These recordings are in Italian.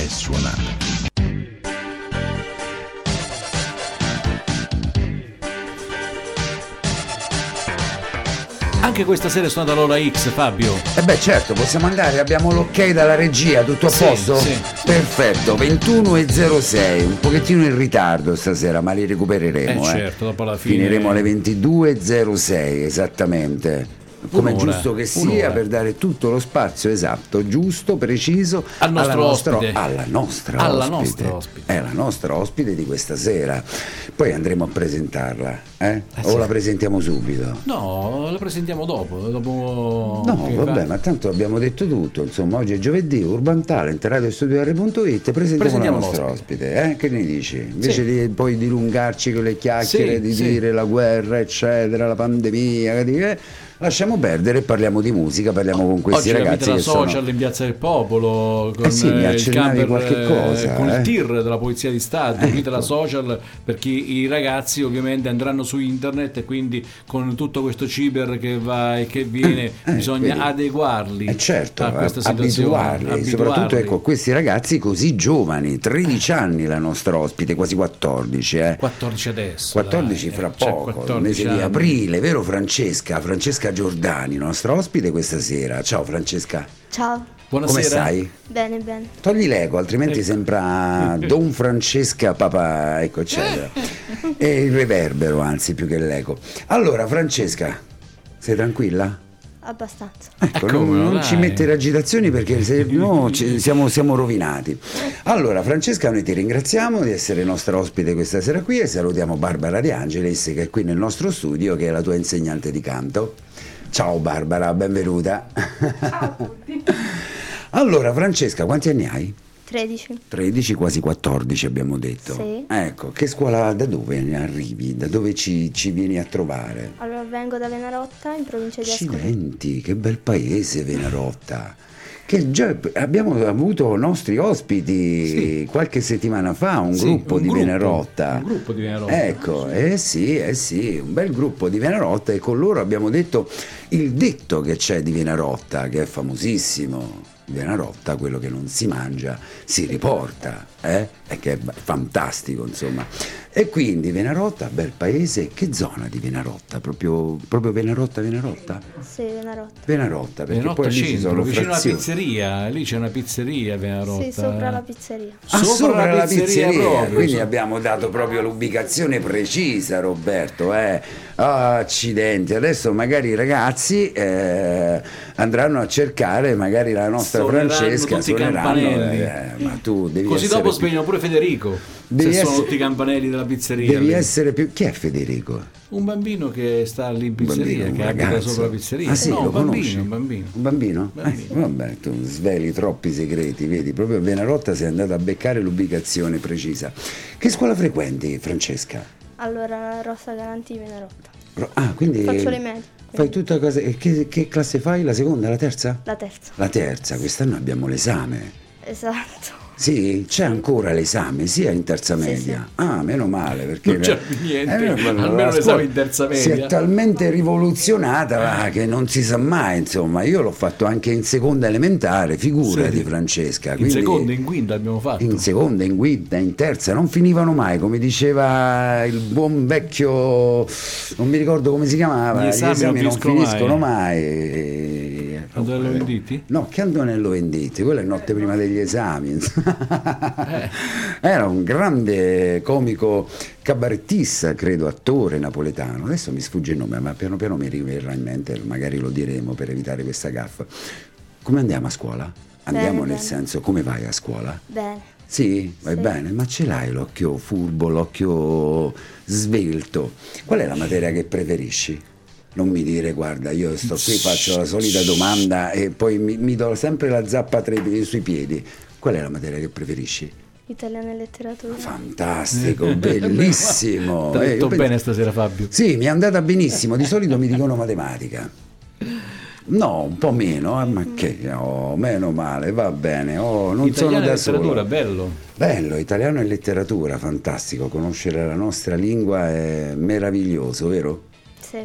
è suonata. Anche questa sera è suonata l'ora X, Fabio. E beh certo, possiamo andare, abbiamo l'ok dalla regia, tutto a Sì, posto? sì. Perfetto, 21 e 06, un pochettino in ritardo stasera, ma li recupereremo. Eh, eh. certo, dopo la fine- Finiremo alle 22.06 esattamente. Come è giusto che sia un'ora. per dare tutto lo spazio esatto, giusto, preciso Al nostro alla nostra, ospite. alla nostra Alla ospite. nostra ospite. È la nostra ospite di questa sera. Poi andremo a presentarla, eh? o sì. la presentiamo subito? No, la presentiamo dopo. dopo No, che vabbè, fa- ma tanto abbiamo detto tutto. Insomma, oggi è giovedì, Urban Talent, radiostudio.it, presentiamo, Presentiamo la nostra l'ospite. ospite. Eh? Che ne dici? Invece Sì. di poi dilungarci con le chiacchiere, Sì, di dire la guerra, eccetera, la pandemia, che eh, lasciamo perdere e parliamo di musica, parliamo con questi Oggi ragazzi capita la che sono... social in Piazza del Popolo con Eh sì, mi eh, il camper qualche eh, cosa, con eh. il tir della Polizia di Stato, Ecco. la social perché i ragazzi ovviamente andranno su internet e quindi con tutto questo ciber che va e che viene Eh, bisogna vedi. adeguarli Eh certo, a questa situazione. abituarli, soprattutto ecco, questi ragazzi così giovani, 13 anni la nostra ospite, quasi 14, eh. 14 adesso. 14 dai, fra eh, cioè, poco, il 14 mese di anni. aprile, vero Francesca? Francesca Giordani, nostra ospite questa sera. Ciao Francesca, Ciao, Buonasera. come stai? bene, bene. Togli l'ego, altrimenti Ecco. sembra Don Francesca papà, ecco eccetera. E il reverbero, anzi, più che l'ego. Allora Francesca, sei tranquilla? Abbastanza. Ecco, Eh, non, non ci mettere agitazioni perché se no ci- siamo, siamo rovinati. Allora, Francesca, noi ti ringraziamo di essere nostra ospite questa sera qui e salutiamo Barbara De Angelis che è qui nel nostro studio, che è la tua insegnante di canto. Ciao Barbara, benvenuta. Ciao a tutti. Allora, Francesca, quanti anni hai? 13. 13, quasi 14 abbiamo detto. Sì. Ecco, che scuola, da dove ne arrivi? Da dove ci, ci vieni a trovare? Allora vengo da Venarotta, in provincia di Ascoli. Accidenti, che bel paese Venarotta. Che già abbiamo avuto nostri ospiti Sì. qualche settimana fa, un Sì, gruppo un di gruppo, Venarotta. un gruppo di Venarotta. Ecco, eh sì, eh sì, un bel gruppo di Venarotta e con loro abbiamo detto il detto che c'è di Venarotta, che è famosissimo. Venarotta, quello che non si mangia, si riporta, eh? Che è fantastico, insomma. E quindi Venarotta, bel paese, che zona di Venarotta? Proprio, proprio Venarotta, Venarotta? Sì, Venarotta. Venarotta, perché Venarotta poi lì ci centro, sono vicino alla frazioni. pizzeria, lì c'è una pizzeria a Venarotta. Sì, sopra la pizzeria. Ah, sopra, la pizzeria, proprio, quindi so- abbiamo dato proprio l'ubicazione precisa, Roberto. Eh. Ah, accidenti, adesso magari i ragazzi eh, andranno a cercare magari la nostra Suoneranno Francesca, suoneranno, eh, ma tu devi Così dopo più- svegliano pure Federico. Devi se sono essere- tutti i campanelli della pizzeria. Devi lì. essere più... Chi è Federico? Un bambino che sta lì in pizzeria, bambino, che abita sopra la pizzeria. Ah sì, no, lo un bambino, un bambino. Un bambino? Bambino. Eh, vabbè, tu sveli troppi segreti, vedi, proprio a Venarotta sei andato a beccare l'ubicazione precisa. Che scuola frequenti, Francesca? Allora, Rossa Garanti, Venarotta. Ro- Ah, quindi Faccio le medie. Fai tutta cosa. Che, che classe fai? La seconda, la terza? La terza. La terza, quest'anno abbiamo l'esame. Esatto. Sì, c'è ancora l'esame, sia in terza media. Ah, meno male, perché Non c'è più niente, meno male, almeno l'esame in terza Si media. è talmente rivoluzionata va, che non si sa mai, insomma. Io l'ho fatto anche in seconda elementare, figurati Sì. Francesca. In quindi- seconda, in quinta abbiamo fatto. in seconda, in quinta, in terza, non finivano mai, come diceva il buon vecchio, non mi ricordo come si chiamava, Gli esami non non finiscono finiscono mai. mai. Antonello Venditti? No, che Antonello Venditti, quella è notte prima degli esami. Era un grande comico cabarettista, credo, attore napoletano. Adesso mi sfugge il nome, ma piano piano mi riverrà in mente, magari lo diremo per evitare questa gaffa. Come andiamo a scuola? Andiamo Bene, nel bene. senso, come vai a scuola? Bene. Sì, vai Sì. bene, ma ce l'hai l'occhio furbo, l'occhio svelto. Qual è la materia che preferisci? Non mi dire, guarda, io sto qui, faccio la solita domanda e poi mi, mi do sempre la zappa tra i- sui piedi. Qual è la materia che preferisci? Italiano e letteratura. Fantastico, bellissimo. Ti ha Eh, detto io bene stasera Fabio. Sì, mi è andata benissimo. Di solito mi dicono matematica. No, un po' meno, eh, ma che? Oh, meno male, va bene. Oh, non sono Italiano e da letteratura, solo. bello. Bello, italiano e letteratura, fantastico. Conoscere la nostra lingua è meraviglioso, vero? Sì.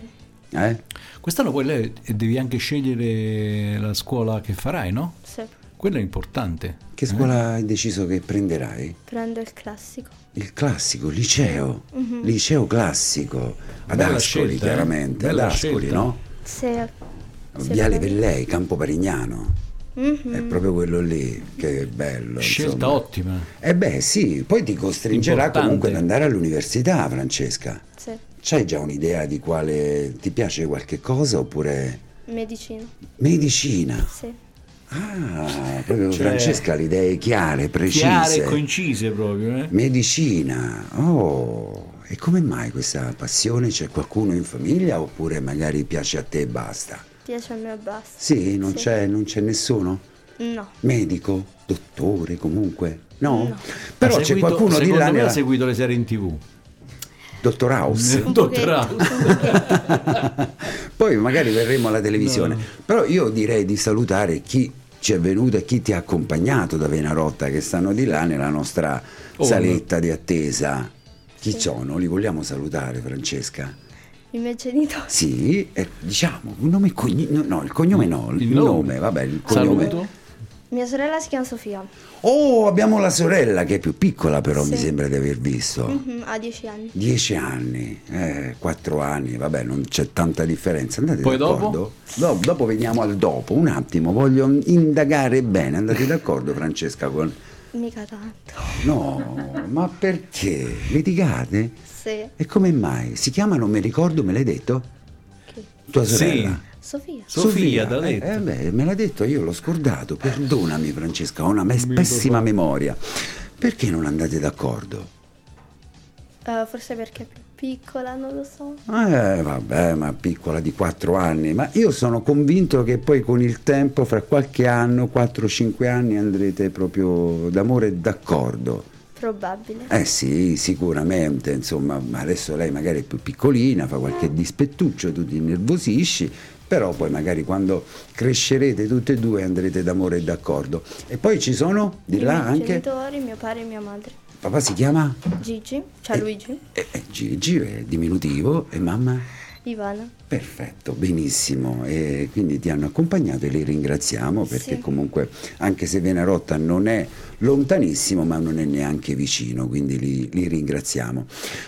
Eh? Quest'anno poi lei devi anche scegliere la scuola che farai, no? Sì. Quello è importante. Che scuola hai deciso che prenderai? Prendo il classico. Il classico, liceo, liceo classico, ad Bella Ascoli scelta, eh? chiaramente, Bella ad Ascoli, scelta. no? Sì. Sì, Viale bello. Vellei, Campo Parignano, Mhm. è proprio quello lì, che è bello. Scelta insomma. ottima. Eh beh sì, poi ti costringerà Importante. comunque ad andare all'università, Francesca. Sì. C'hai già un'idea di quale ti piace qualche cosa oppure Medicina. medicina? Sì. Ah, proprio Cioè, Francesca ha le idee chiare, precise. Chiare e concise proprio, eh? Medicina, oh, e come mai questa passione? C'è qualcuno in famiglia oppure magari piace a te e basta? Piace a me e basta. Sì, non, Sì. C'è, non c'è nessuno? No. Medico? Dottore comunque? No? No. Però Ha c'è seguito- qualcuno di secondo là me nella... ha seguito le serie in tv. Dottor House? Dottor pochetto. Poi magari verremo alla televisione. Però io direi di salutare chi ci è venuto e chi ti ha accompagnato da Venarotta che stanno di là nella nostra Oh. saletta di attesa. Chi sono? Li vogliamo salutare, Francesca? I miei genitori. Sì, eh, diciamo, un nome e cognome, no, il cognome no, il, Il nome. nome. vabbè, il cognome. Saluto. Mia sorella si chiama Sofia. Oh, abbiamo la sorella che è più piccola però mi Sì. sembra di aver visto. Mhm, Ha dieci anni. Dieci anni, eh, quattro anni, vabbè, non c'è tanta differenza. Andate Poi d'accordo? Dopo? dopo veniamo al dopo, un attimo, voglio indagare bene. Andate d'accordo, Francesca? Con... Mica tanto. No, ma perché? Litigate? Sì. E come mai? Si chiama, non mi ricordo, me l'hai detto? Chi? Tua Sì. Sofia. Sofia, t'ha eh, eh, beh, me l'ha detto, io l'ho scordato. Perdonami, Francesca, ho una me- pessima memoria. Perché non andate d'accordo? Eh, forse perché è più piccola, non lo so. Eh, vabbè, ma piccola di 4 anni, ma io sono convinto che poi con il tempo, fra qualche anno, 4-5 anni, andrete proprio d'amore e d'accordo. Probabile. Eh sì, sicuramente, insomma, ma adesso lei magari è più piccolina, fa qualche dispettuccio, tu ti innervosisci, però poi magari quando crescerete tutte e due andrete d'amore e d'accordo. E poi ci sono di I là miei anche... genitori, mio padre e mia madre. Papà si chiama? Gigi, Eh. Luigi, Eh, eh, Gigi, è diminutivo, e mamma? Ivana. Perfetto, benissimo. E quindi ti hanno accompagnato e li ringraziamo perché Sì. comunque anche se Venarotta non è lontanissimo ma non è neanche vicino, quindi li, li ringraziamo.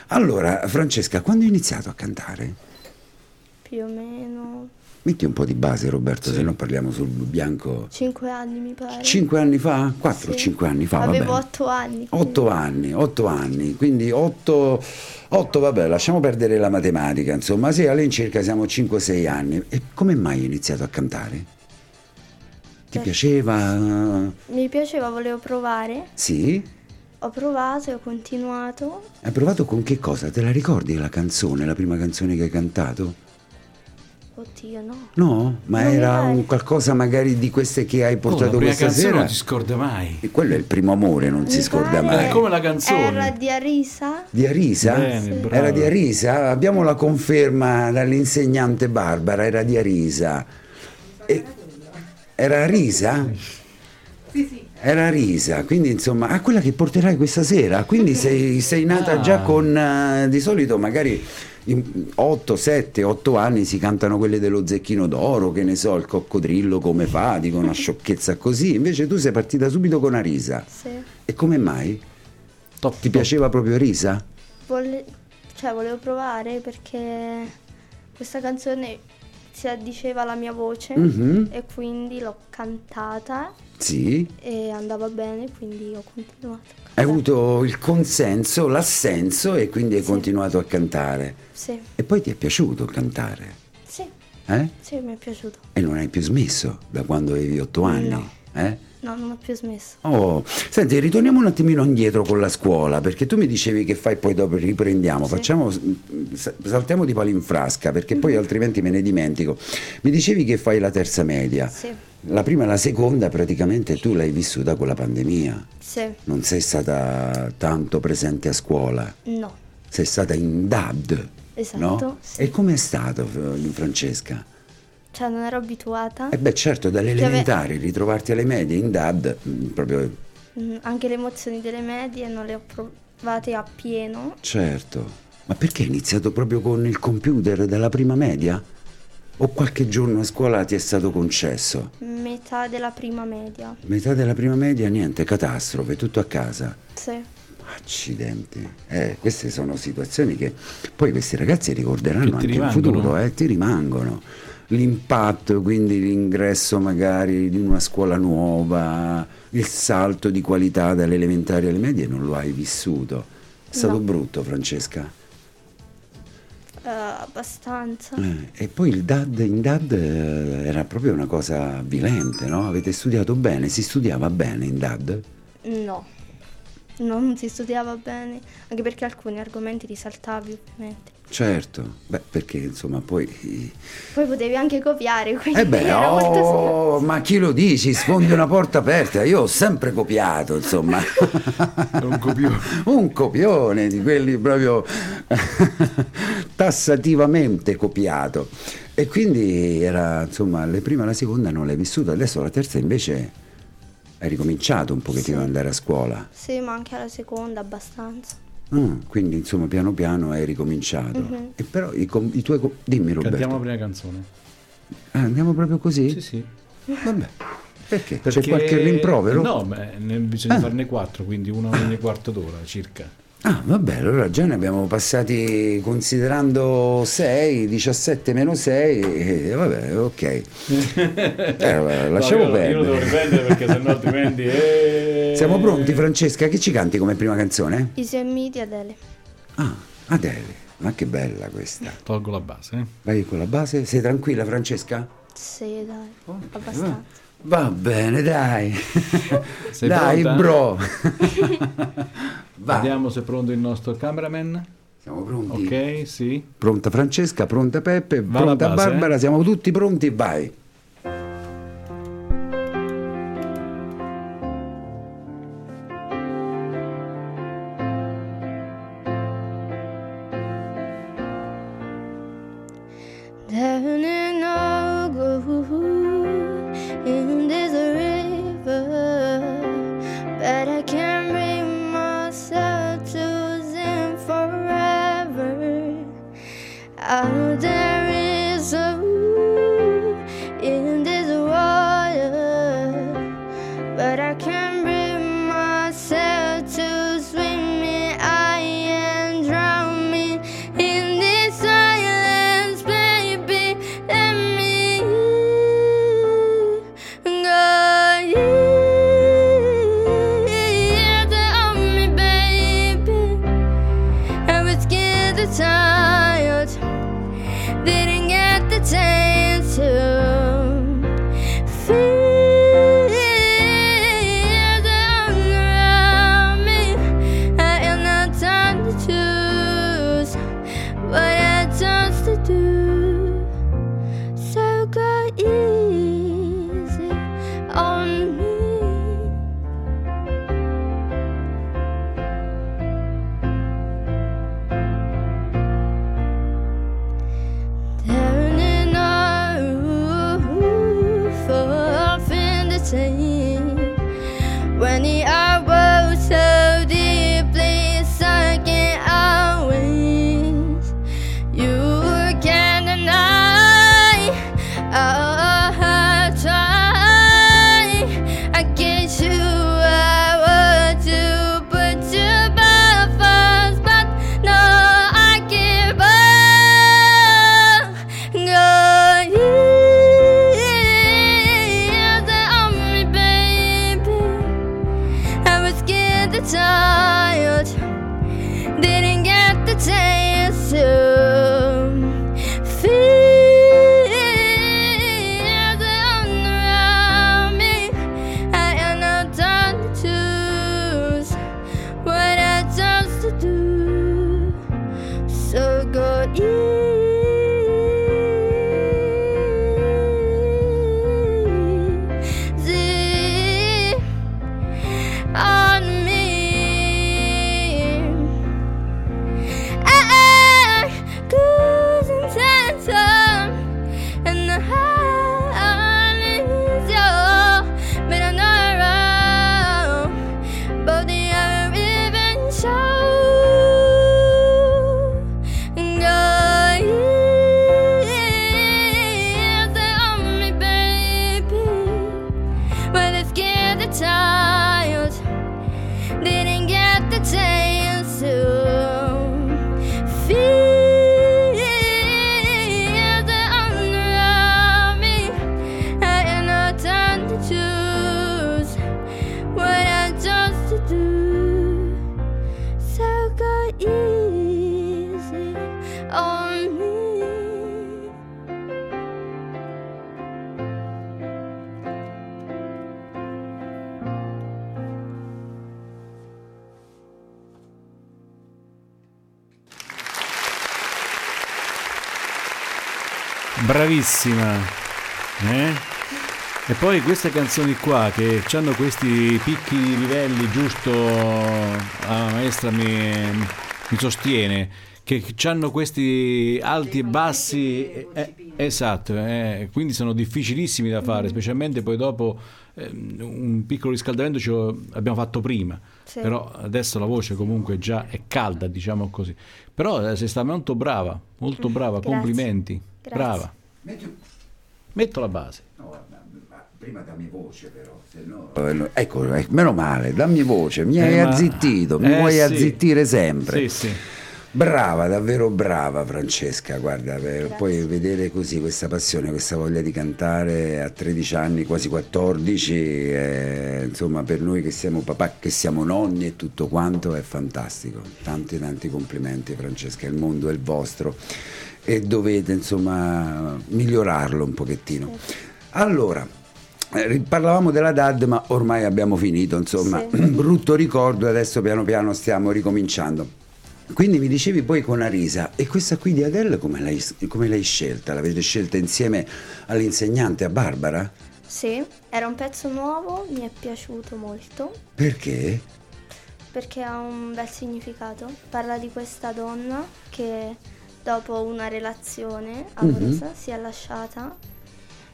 Allora, Francesca, quando hai iniziato a cantare? Più o meno Metti un po' di base Roberto, se no parliamo sul bianco. 5 anni mi pare. Cinque anni fa? Quattro o Sì. cinque anni fa? Avevo vabbè. 8 anni. Otto anni, otto anni, quindi otto, otto, vabbè, lasciamo perdere la matematica, insomma, sì, all'incirca siamo 5-6 anni. E come mai hai iniziato a cantare? Ti Beh. piaceva? Mi piaceva, volevo provare. Sì? Ho provato e ho continuato. Hai provato con che cosa? Te la ricordi la canzone, la prima canzone che hai cantato? Oddio, no. No? Ma Non era un qualcosa magari di queste che hai Oh, la portato prima questa canzone sera? non ti scorda mai. E quello è il primo amore, non si Mi scorda pare mai. È come la canzone. Era di Arisa. Di Arisa? Bene, Sì. Era di Arisa? Abbiamo la conferma dall'insegnante Barbara, era di Arisa. E- Era Arisa? Sì, sì. Era Arisa, quindi insomma, ah, quella che porterai questa sera, quindi sei, sei nata Ah. già con, eh, di solito magari 8, 7, 8 anni si cantano quelle dello zecchino d'oro, che ne so, il coccodrillo come fa, dico una sciocchezza così, invece tu sei partita subito con Arisa. Sì. E come mai? Top, Ti top. piaceva proprio Arisa? Vole- cioè, volevo provare perché questa canzone si addiceva alla mia voce Mhm. e quindi l'ho cantata Sì, e andava bene, quindi ho continuato. Hai avuto il consenso, l'assenso e quindi hai Sì. continuato a cantare. Sì, E poi ti è piaciuto cantare, sì, eh? sì, mi è piaciuto. E non hai più smesso da quando avevi otto anni, No. eh? No, non ho più smesso. Oh, senti, ritorniamo un attimino indietro con la scuola, perché tu mi dicevi che fai poi dopo riprendiamo, Sì. facciamo saltiamo di palo in frasca, perché poi altrimenti me ne dimentico. Mi dicevi che fai la terza media. Sì, La prima e la seconda praticamente tu l'hai vissuta con la pandemia. sì, Non sei stata tanto presente a scuola, no. sei stata in DAD. Esatto, No? sì. E com'è stato, eh, Francesca? Cioè, non ero abituata. Eh beh certo, dalle ave- elementari, ritrovarti alle medie in DAD, mm, proprio Mm, Anche le emozioni delle medie non le ho provate appieno. Certo, ma perché hai iniziato proprio con il computer della prima media? O qualche giorno a scuola ti è stato concesso? Metà della prima media. Metà della prima media, niente, catastrofe, tutto a casa. Sì, Accidenti. Eh, queste sono situazioni che poi questi ragazzi ricorderanno Che anche in futuro, eh, ti rimangono. L'impatto, quindi l'ingresso magari di una scuola nuova, il salto di qualità dalle elementari alle medie non lo hai vissuto. È stato No. brutto, Francesca. eh, abbastanza. Eh, e poi il DAD in DAD eh, era proprio una cosa avvilente, no? Avete studiato bene, si studiava bene in DAD? No, non si studiava bene, anche perché alcuni argomenti li saltavi ovviamente. Certo, beh, perché insomma poi... Poi potevi anche copiare, quindi Eh beh, era molto semplice. oh, ma chi lo dici? Sfondi una porta aperta. Io ho sempre copiato, insomma. un copione. Un copione di quelli proprio tassativamente copiato. E quindi era, insomma, le prime e la seconda non l'hai vissuta, adesso la terza invece hai ricominciato un pochettino Sì. ad andare a scuola. Sì, ma anche alla seconda abbastanza. Ah, quindi insomma piano piano hai ricominciato. Mhm. E però i, com- i tuoi... co- Dimmi Roberto. Cantiamo la prima canzone. Ah, andiamo proprio così? Sì, sì. Vabbè. Perché? Perché- C'è qualche rimprovero? No, beh, ne bisogna Ah. farne quattro, quindi uno ogni quarto d'ora circa. Ah, vabbè, allora già ne abbiamo passati considerando 6, 17 meno 6, e vabbè, ok. Eh, vabbè, lasciamo No, io, perdere. Io lo devo riprendere perché sennò altrimenti... eh. Siamo pronti, Francesca? Che ci canti come prima canzone? Easy and Media Adele. Ah, Adele, ma che bella questa. Tolgo la base. eh. Vai con la base, sei tranquilla, Francesca? Sì, dai, Ok, abbastanza. Va, va bene, dai. Sei dai, pronta? bro. Va. Vediamo se è pronto il nostro cameraman. Siamo pronti? Ok, sì. Pronta Francesca, pronta Peppe, Va pronta base, Barbara, eh? siamo tutti pronti, vai. Bravissima. Eh? E poi queste canzoni qua che hanno questi picchi di livelli, giusto, la maestra mi, mi sostiene, che hanno questi alti e bassi, eh, esatto, eh, quindi sono difficilissimi da fare, specialmente poi dopo eh, un piccolo riscaldamento ce lo abbiamo fatto prima, Sì. però adesso la voce comunque già è calda, diciamo così. Però eh, sei stata molto brava, molto brava, grazie. complimenti, Grazie. brava. Metto la base. prima dammi voce però, no... Ecco, eh, meno male, dammi voce, mi hai Eh, ma- azzittito, mi eh, vuoi sì. azzittire sempre. Sì, sì. Brava, davvero brava Francesca, guarda, per poi vedere così questa passione, questa voglia di cantare a 13 anni, quasi 14, eh, insomma per noi che siamo papà, che siamo nonni e tutto quanto è fantastico. Tanti tanti complimenti Francesca, il mondo è il vostro e dovete insomma migliorarlo un pochettino. Allora, eh, parlavamo della DAD ma ormai abbiamo finito, insomma, Sì. brutto ricordo, adesso piano piano stiamo ricominciando. Quindi mi dicevi poi con Arisa, e questa qui di Adele come l'hai, come l'hai scelta? L'avete scelta insieme all'insegnante, a Barbara? Sì, era un pezzo nuovo, mi è piaciuto molto Perché? perché ha un bel significato. Parla di questa donna che dopo una relazione amorosa si è lasciata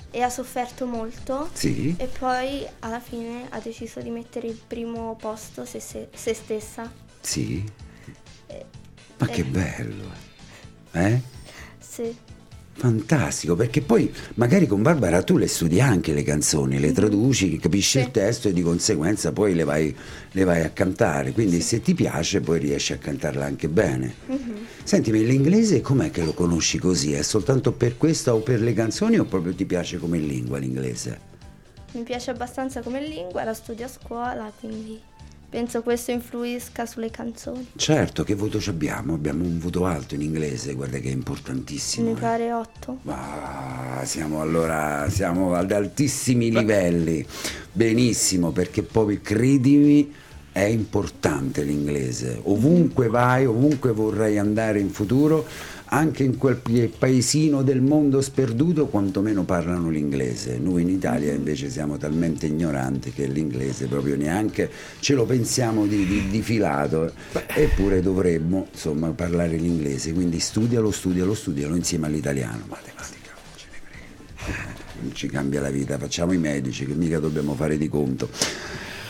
e ha sofferto molto Sì? e poi alla fine ha deciso di mettere il primo posto se, se- se stessa. Sì? Eh, Ma che eh, bello! Eh? Sì, Fantastico, perché poi magari con Barbara tu le studi anche le canzoni, le traduci, capisci Sì. il testo e di conseguenza poi le vai, le vai a cantare, quindi se ti piace poi riesci a cantarla anche bene. Senti, ma l'inglese com'è che lo conosci così? È soltanto per questa o per le canzoni o proprio ti piace come lingua l'inglese? mi piace abbastanza come lingua, la studio a scuola, quindi penso questo influisca sulle canzoni. Certo, che voto abbiamo? Abbiamo un voto alto in inglese, guarda che è importantissimo. Mi eh. pare 8. Ma siamo allora siamo ad altissimi livelli. Benissimo, perché poi credimi è importante l'inglese. Ovunque vai, ovunque vorrai andare in futuro, anche in quel paesino del mondo sperduto, quantomeno parlano l'inglese. Noi in Italia invece siamo talmente ignoranti che l'inglese proprio neanche ce lo pensiamo di, di- di filato, eppure dovremmo insomma parlare l'inglese. Quindi studialo, studialo, studialo insieme all'italiano. Matematica, non ce ne frega. Eh, Non ci cambia la vita, facciamo i medici che mica dobbiamo fare di conto.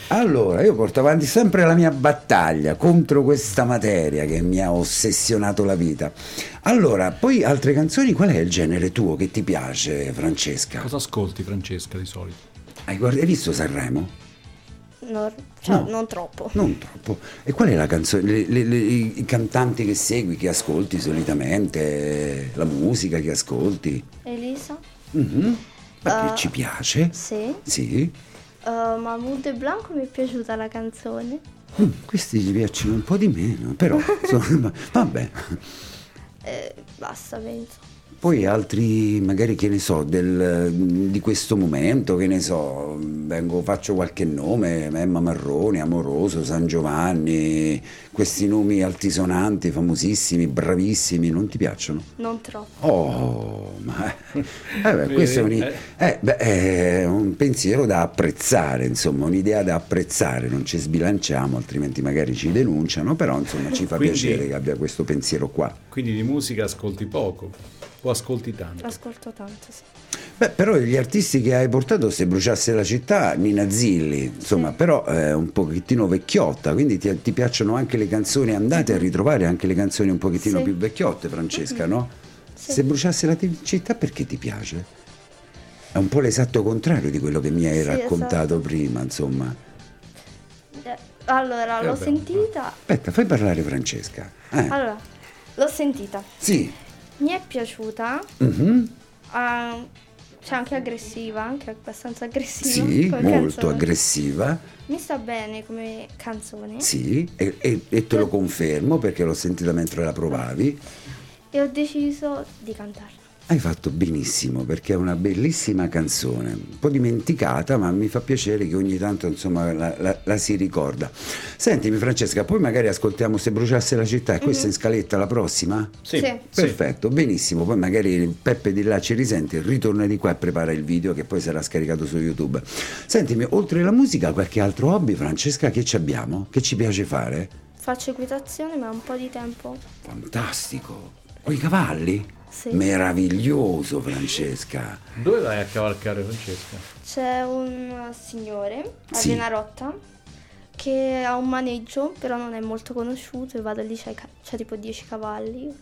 Allora, io porto avanti sempre la mia battaglia contro questa materia che mi ha ossessionato la vita. Allora, poi altre canzoni, qual è il genere tuo che ti piace, Francesca? Cosa ascolti Francesca di solito? Hai, guarda- hai visto Sanremo? No, cioè, No. non troppo. Non troppo. E qual è la canzone, le- le- le- i cantanti che segui, che ascolti solitamente, la musica che ascolti? Elisa? Mhm. Perché Eh, ci piace? Sì. Sì. Uh, Mahmoud e Blanco mi è piaciuta la canzone. Mm, questi ci piacciono un po' di meno, però insomma, vabbè. E basta, penso. Poi altri, magari che ne so, del- di questo momento, che ne so, vengo, faccio qualche nome, Emma Marroni, Amoroso, San Giovanni, questi nomi altisonanti, famosissimi, bravissimi, non ti piacciono? Non troppo. Oh, ma eh, beh, questo è un, Eh. eh, beh, è un pensiero da apprezzare, insomma, un'idea da apprezzare, non ci sbilanciamo, altrimenti magari ci denunciano, però insomma ci fa Quindi- piacere che abbia questo pensiero qua. Quindi di musica ascolti poco o ascolti tanto? Ascolto tanto, sì. Beh, però gli artisti che hai portato, se bruciasse la città, Nina Zilli, insomma, Sì. però è un pochettino vecchiotta, quindi ti, ti piacciono anche le canzoni, andate a ritrovare anche le canzoni un pochettino Sì. più vecchiotte, Francesca, no? Sì. Se bruciasse la città, perché ti piace? È un po' l'esatto contrario di quello che mi hai Sì, raccontato esatto. prima, insomma. Eh, Allora, Eh, l'ho beh. sentita. Aspetta, fai parlare Francesca. Eh, Allora, l'ho sentita. Sì. Mi è piaciuta. Mhm. ah, c'è anche aggressiva, anche abbastanza aggressiva. Sì, molto canzone. aggressiva. Mi sta bene come canzone. Sì, e, e- e te lo confermo perché l'ho sentita mentre la provavi. E ho deciso di cantarla. Hai fatto benissimo perché è una bellissima canzone, un po' dimenticata ma mi fa piacere che ogni tanto insomma la, la- la si ricorda. Sentimi Francesca, poi magari ascoltiamo Se bruciasse la città e questa è in scaletta la prossima? Sì. Sì. Perfetto, benissimo, poi magari Peppe di là ci risente, ritorna di qua e prepara il video che poi sarà scaricato su YouTube. Sentimi, oltre alla musica qualche altro hobby Francesca che ci abbiamo? Che ci piace fare? Faccio equitazione ma un po' di tempo. Fantastico! Con i cavalli? Sì. Meraviglioso Francesca! Dove vai a cavalcare, Francesca? C'è un signore a Sì. Venarotta che ha un maneggio, però non è molto conosciuto e vado lì, c'è, c'è tipo 10 cavalli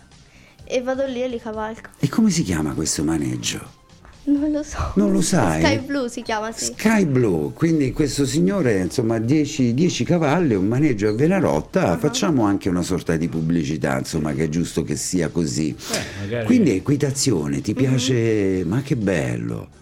e vado lì e li cavalco. E come si chiama questo maneggio? Non lo so. Non lo sai? Sky Blue si chiama, sì. Sky Blue, quindi questo signore insomma 10, 10 cavalli, un maneggio a Venarotta, facciamo anche una sorta di pubblicità insomma che è giusto che sia così. Eh, magari- Quindi equitazione, ti piace? Ma che bello!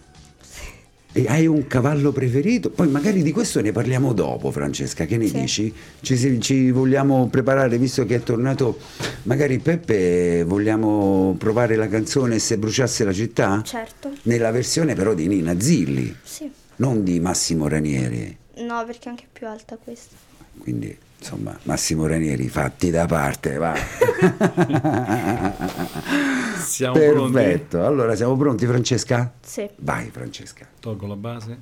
E hai un cavallo preferito? Poi magari di questo ne parliamo dopo, Francesca, che ne Sì. dici? Ci, ci vogliamo preparare, visto che è tornato magari Peppe, vogliamo provare la canzone Se bruciasse la città? Certo. Nella versione però di Nina Zilli, Sì. non di Massimo Ranieri. No, perché è anche più alta questa. Quindi, insomma, Massimo Ranieri, fatti da parte, va. Siamo pronti? Perfetto. Allora, siamo pronti, Francesca? Sì. Vai, Francesca. Tolgo la base.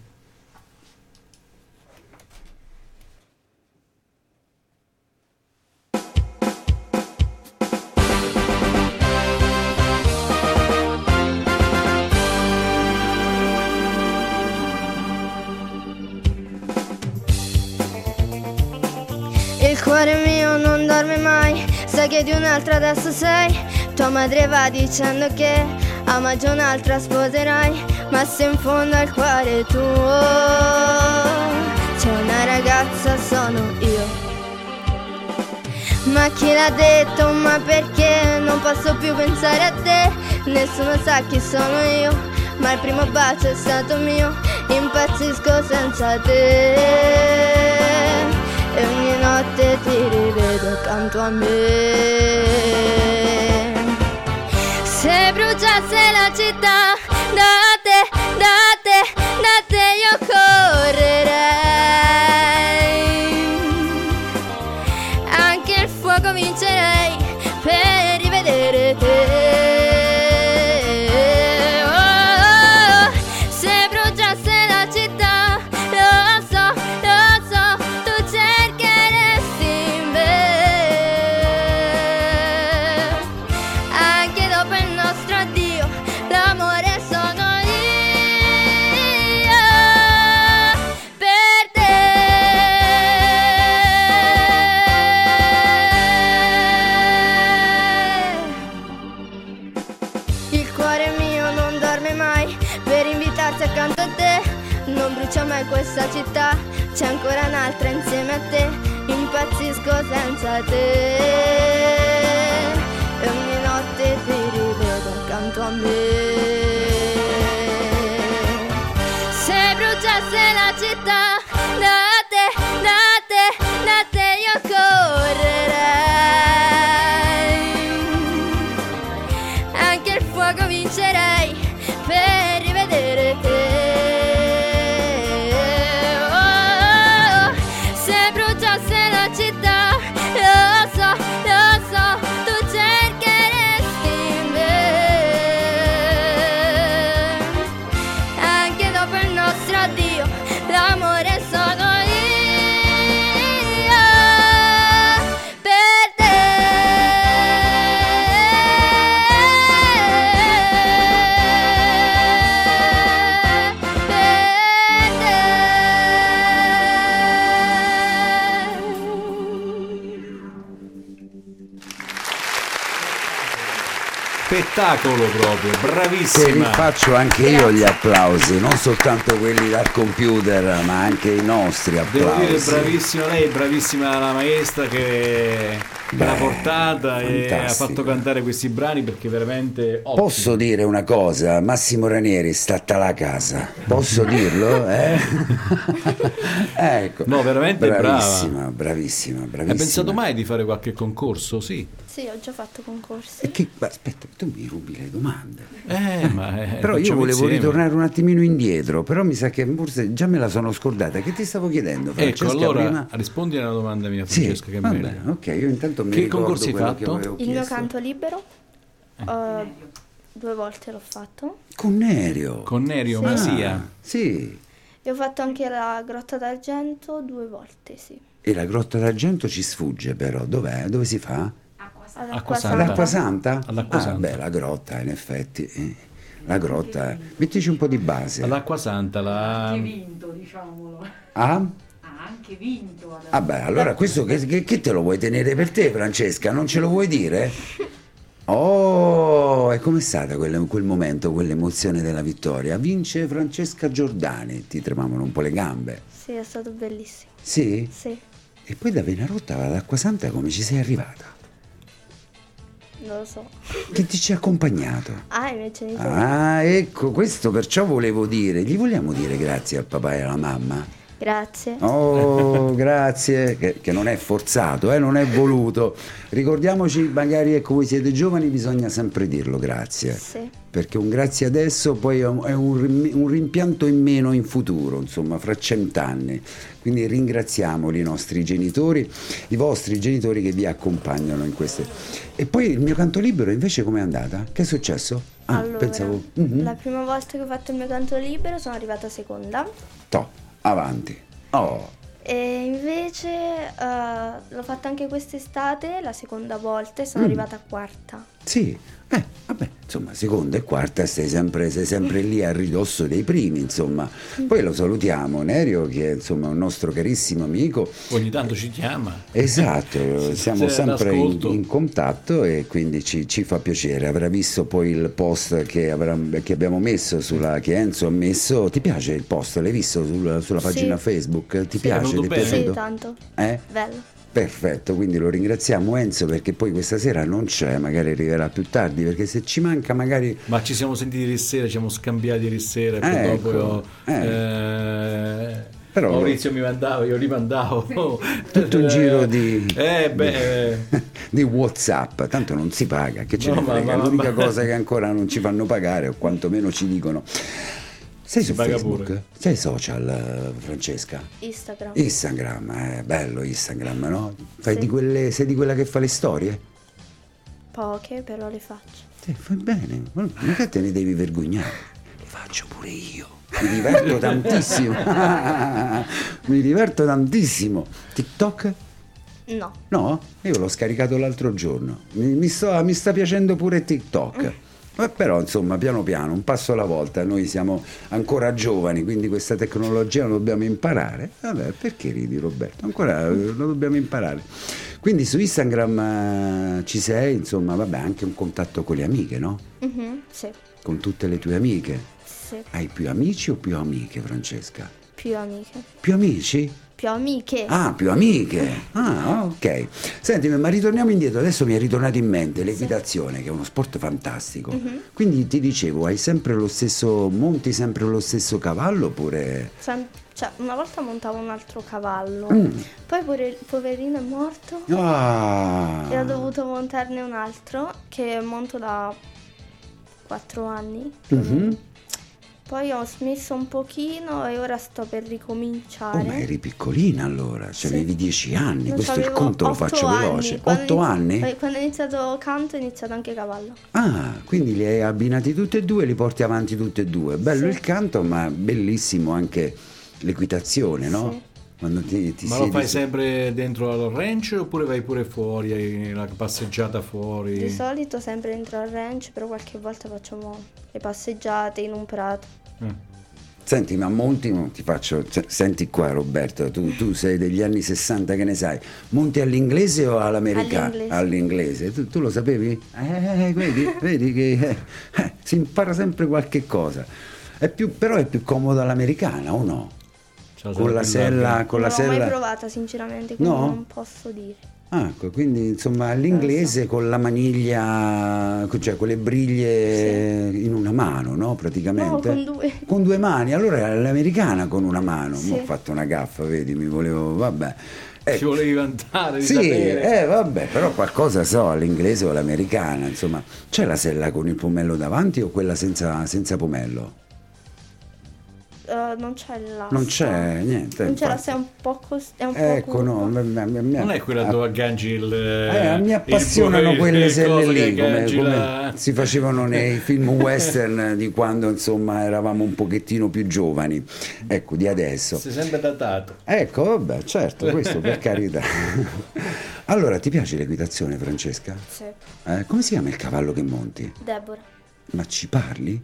Il cuore mio non dorme mai, sai che di un'altra adesso sei. Tua madre va dicendo che a maggio un'altra sposerai, ma se in fondo al cuore tuo c'è una ragazza sono io. Ma chi l'ha detto? Ma perché non posso più pensare a te? Nessuno sa chi sono io, ma il primo bacio è stato mio. Impazzisco senza te. E ogni notte ti rivedo accanto a me. Se bruciasse la città, da te, da te, da te io correrei. Anche il fuoco vincerei per Spettacolo proprio, bravissima. faccio anche io gli applausi, non soltanto quelli dal computer, ma anche i nostri Devo dire applausi. bravissima lei, bravissima la maestra che Beh, l'ha portata e ha fantastico. fatto cantare questi brani perché veramente ottimo. Posso dire una cosa, Massimo Ranieri statta la casa, posso dirlo? Eh? ecco. No, veramente brava. bravissima, bravissima, bravissima. Hai pensato mai di fare qualche concorso? Sì. Sì. Sì, ho già fatto concorsi. E che, aspetta, tu mi rubi le domande. Eh, ma eh, Però io volevo insieme. ritornare un attimino indietro, però mi sa che forse già me la sono scordata. Che ti stavo chiedendo, Francesca? Ecco, allora prima? rispondi alla domanda mia, Sì, Francesca, che è va meglio. bene, ok, io intanto mi Che ricordo concorsi hai quello che fatto? avevo Il mio chiesto. canto libero, eh, due volte l'ho fatto. Con Nerio. Con Nerio Sì. Masia. Ah, sì. E ho fatto anche la Grotta d'Argento due volte, sì. E la Grotta d'Argento ci sfugge però, dov'è? Dove si fa? Ad Acqua Santa. All'Acqua Santa? All'Acqua ah, Santa. beh, la grotta in effetti. eh. La grotta, mettici un po' di base. All'Acqua Santa, la... vinto, diciamolo. Ah? Anche vinto. ad- Ah beh, allora questo che, che- che te lo vuoi tenere per te, Francesca? Non ce lo vuoi dire? Oh, e com'è stata quel, quel momento, quell'emozione della vittoria? Vince Francesca Giordani, ti tremavano un po' le gambe. Sì, è stato bellissimo. Sì? Sì, E poi da Venarotta ad Acqua Santa come ci sei arrivata? non lo so. Chi ti ci ha accompagnato? Ah, i miei genitori. Ah, ecco, questo perciò volevo dire. Gli vogliamo dire grazie al papà e alla mamma? Grazie. Oh, grazie, che, che non è forzato, eh, non è voluto. Ricordiamoci, magari, ecco, voi siete giovani, bisogna sempre dirlo grazie. Sì. Perché un grazie adesso poi è un, un rim- un rimpianto in meno in futuro, insomma, fra cent'anni. Quindi ringraziamoli i nostri genitori, i vostri genitori che vi accompagnano in queste. E poi il mio canto libero invece com'è andata? Che è successo? Ah, allora, pensavo. Mhm. la prima volta che ho fatto il mio canto libero sono arrivata seconda. Toh, avanti. Oh, E invece eh, l'ho fatta anche quest'estate, la seconda volta, e sono Mm. arrivata quarta. Sì, eh, insomma, seconda e quarta sei sempre, sei sempre lì a ridosso dei primi, insomma. Poi lo salutiamo, Nerio, che è insomma un nostro carissimo amico. Ogni tanto ci chiama. Esatto, Sì, siamo sì, sempre in, in contatto e quindi ci, ci fa piacere. Avrà visto poi il post che, avrà- che abbiamo messo, sulla, che Enzo ha messo. Ti piace il post? L'hai visto sul- sulla Sì. pagina Facebook? Ti Sì. piace? Ti è bene? Sì, piaciuto? tanto. Eh? Bello. Perfetto, quindi lo ringraziamo Enzo perché poi questa sera non c'è, magari arriverà più tardi perché se ci manca magari Ma ci siamo sentiti ieri sera, ci siamo scambiati ieri sera e poi Eh, dopo ecco, io, eh. eh, Però- Maurizio mi mandava, io rimandavo. tutto un giro di, Eh beh, eh, di Whatsapp, tanto non si paga, che ce No, ne ma- frega, ma- l'unica ma- cosa che ancora non ci fanno pagare o quantomeno ci dicono. Sei Si su Facebook? pure. Sei social, eh, Francesca? Instagram. Instagram, è bello Instagram, no? Fai Sì. di quelle, sei di quella che fa le storie? Poche, però le faccio. Sì, fai bene, che te ne devi vergognare. Le faccio pure io. Mi diverto tantissimo. Mi diverto tantissimo. TikTok? No. No? Io l'ho scaricato l'altro giorno. Mi, mi sto- mi sta piacendo pure TikTok. Però insomma, piano piano, un passo alla volta, noi siamo ancora giovani, quindi questa tecnologia la dobbiamo imparare. Vabbè, perché ridi Roberto? Ancora eh, lo dobbiamo imparare. Quindi su Instagram eh, ci sei, insomma, vabbè, anche un contatto con le amiche, no? Mhm, Sì. Con tutte le tue amiche. Sì. Hai più amici o più amiche, Francesca? Più amiche. Più amici? Più amiche. Ah, più amiche. Ah, ok. Senti, ma ritorniamo indietro. Adesso mi è ritornato in mente l'equitazione, che è uno sport fantastico. Quindi ti dicevo, hai sempre lo stesso, monti sempre lo stesso cavallo oppure... Sem- cioè, una volta montavo un altro cavallo. Mm. Poi pure il poverino è morto. Ah! E ho dovuto montarne un altro che monto da 4 anni. Mhm. Poi ho smesso un pochino e ora sto per ricominciare. Oh, ma eri piccolina allora, cioè Sì. avevi dieci anni, Non questo il conto lo faccio anni. veloce. Quando Otto inizi- anni? eh, Quando ho iniziato canto ho iniziato anche cavallo. Ah, quindi li hai abbinati tutti e due, li porti avanti tutti e due. Bello Sì. il canto, ma bellissimo anche l'equitazione, no? Sì. Quando ti, ti ma lo fai su- sempre dentro al ranch oppure vai pure fuori, hai la passeggiata fuori? Di solito sempre dentro al ranch, però qualche volta facciamo le passeggiate in un prato. Eh. Senti, ma monti, non ti faccio. se- Senti qua, Roberto, tu, tu sei degli anni 60, che ne sai? Monti all'inglese o all'americano? All'inglese. All'inglese. Tu, tu lo sapevi? Eh, vedi, vedi che eh, eh, si impara sempre qualche cosa. È più, però è più comodo all'americana, o no? Con la sella, con la non l'ho mai provata sinceramente, quindi No? non posso dire. Ah, ecco, quindi insomma all'inglese con la maniglia, cioè con le briglie in una mano, no? Praticamente. No, con due. Con due mani, allora era l'americana con una mano. Sì. Ho fatto una gaffa, vedi, mi volevo, vabbè. Ti volevi vantare di Sì, sapere. eh, vabbè, però qualcosa so, l'inglese o l'americana, insomma. C'è la sella con il pomello davanti o quella senza, senza pomello? Eh, non c'è l'asta. Non c'è niente. Non c'è l'asta, è un po' così. È un po' Ecco, no, curva. m- m- m- Non è quella dove agganci il. Eh, mi appassionano il- quelle il selle lì, come, come la- si facevano nei film western di quando insomma eravamo un pochettino più giovani, ecco, di adesso. Sei sempre datato. Ecco, vabbè, certo, questo per carità. Allora, ti piace l'equitazione, Francesca? Sì. Eh, come si chiama il cavallo che monti? Deborah, Ma ci parli?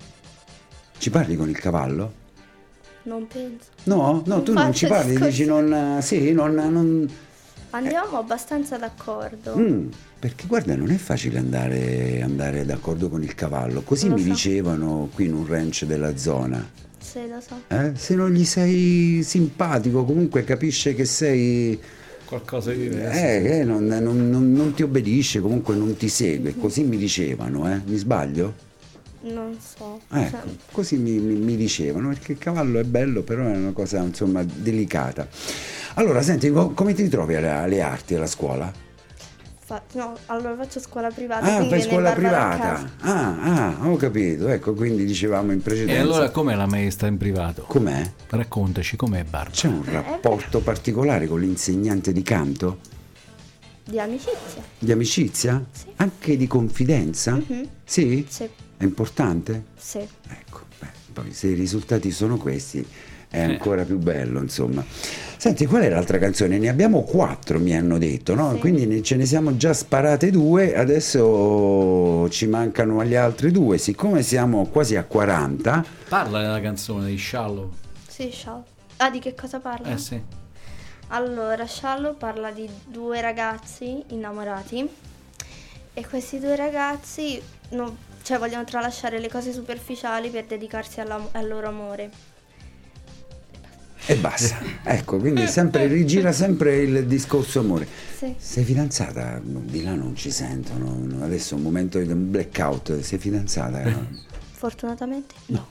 Ci parli con il cavallo? Non penso. No, no, tu non ci parli, dici non... Sì, non... non- Andiamo abbastanza d'accordo. Mm, perché guarda, non è facile andare, andare d'accordo con il cavallo. Così Lo mi so. dicevano qui in un ranch della zona. Sì, lo so. Eh? Se non gli sei simpatico, comunque capisce che sei... Qualcosa di diverso. Eh, eh, non, non- non- non ti obbedisce, comunque non ti segue. Così mi dicevano, eh? Mi sbaglio? Non so. Ecco, Cioè, così mi, mi- mi dicevano, perché il cavallo è bello, però è una cosa insomma delicata. Allora, senti, co- come ti trovi alle, alle arti alla scuola? fa- no, allora faccio scuola privata. Ah, fai scuola privata. Ah, ah, ho capito. Ecco, quindi dicevamo in E precedenza. allora com'è la maestra in privato? Com'è? Raccontaci com'è Barbara. C'è un rapporto particolare con l'insegnante di canto? Di amicizia. Di amicizia? Sì. Anche di confidenza? Mhm. Sì? Sì, È importante? sì. Ecco, beh, poi se i risultati sono questi è ancora più bello, insomma. Senti, qual è l'altra canzone? Ne abbiamo quattro, mi hanno detto, no? Sì. Quindi ne- ce ne siamo già sparate due, adesso ci mancano gli altri due. Siccome siamo quasi a 40, Parla della canzone di Shallow. Sì, Shallow. Ah, di che cosa parla? Eh sì. Allora, Shallow parla di due ragazzi innamorati e questi due ragazzi non- cioè, vogliono tralasciare le cose superficiali per dedicarsi alla- al loro amore. e basta. ecco, quindi sempre rigira sempre il discorso amore. Sì. Sei fidanzata? Di là non ci sentono. Adesso è un momento di un blackout. Sei fidanzata? Fortunatamente No.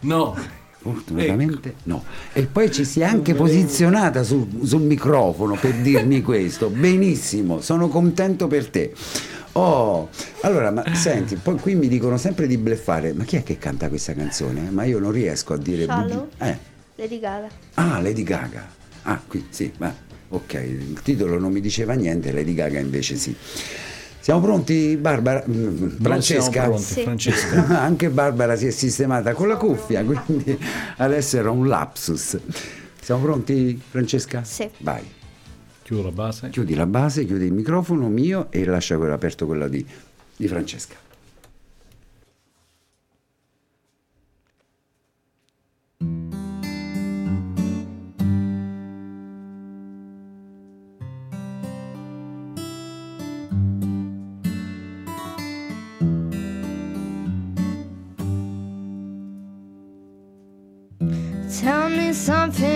No. Fortunatamente no. E poi ci si è anche posizionata sul, sul microfono per dirmi questo. Benissimo, sono contento per te. Oh, allora, ma senti, poi qui mi dicono sempre di bleffare. Ma chi è che canta questa canzone? Ma io non riesco a dire. Shallow? Eh. Lady Gaga. Ah, Lady Gaga. Ah, qui sì, ma ok, il titolo non mi diceva niente, Lady Gaga invece sì. Siamo pronti, Barbara? Mm, Non Francesca? siamo pronti, Sì. Francesca. Anche Barbara si è sistemata con la cuffia, quindi adesso era un lapsus. Siamo pronti, Francesca? Sì. Vai, Chiudo la base. chiudi la base, chiudi il microfono mio e lascia quello aperto quello di, di Francesca. Tell me something,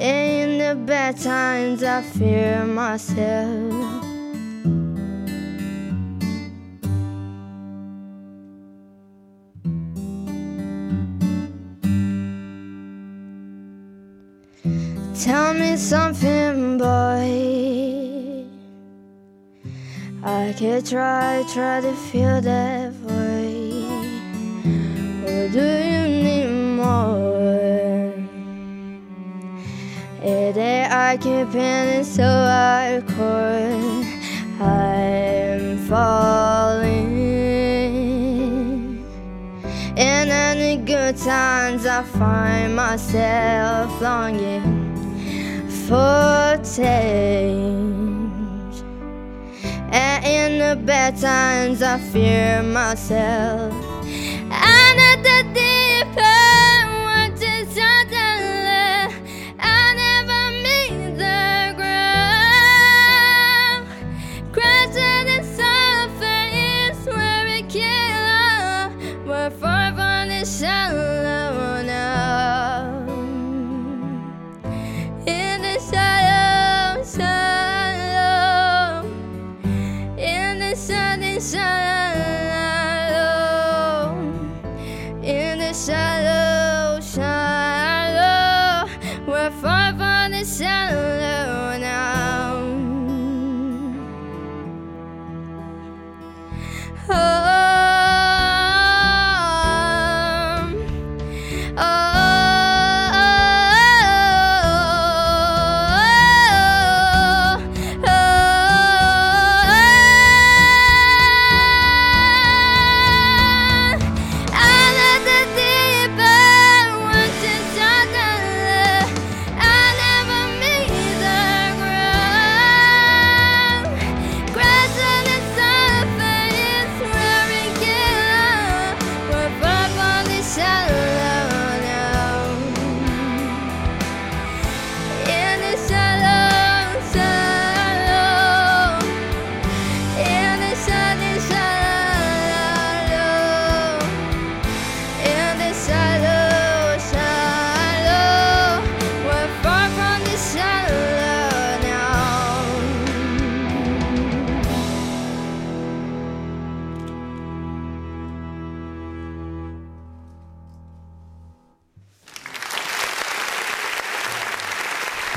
In the bad times, I fear myself. Tell me something, boy. I could try, try to feel that way. Or do you need more? Yeah, that I keep in so hardcore. I'm falling. And in the good times, I find myself longing for change. And in the bad times, I fear myself.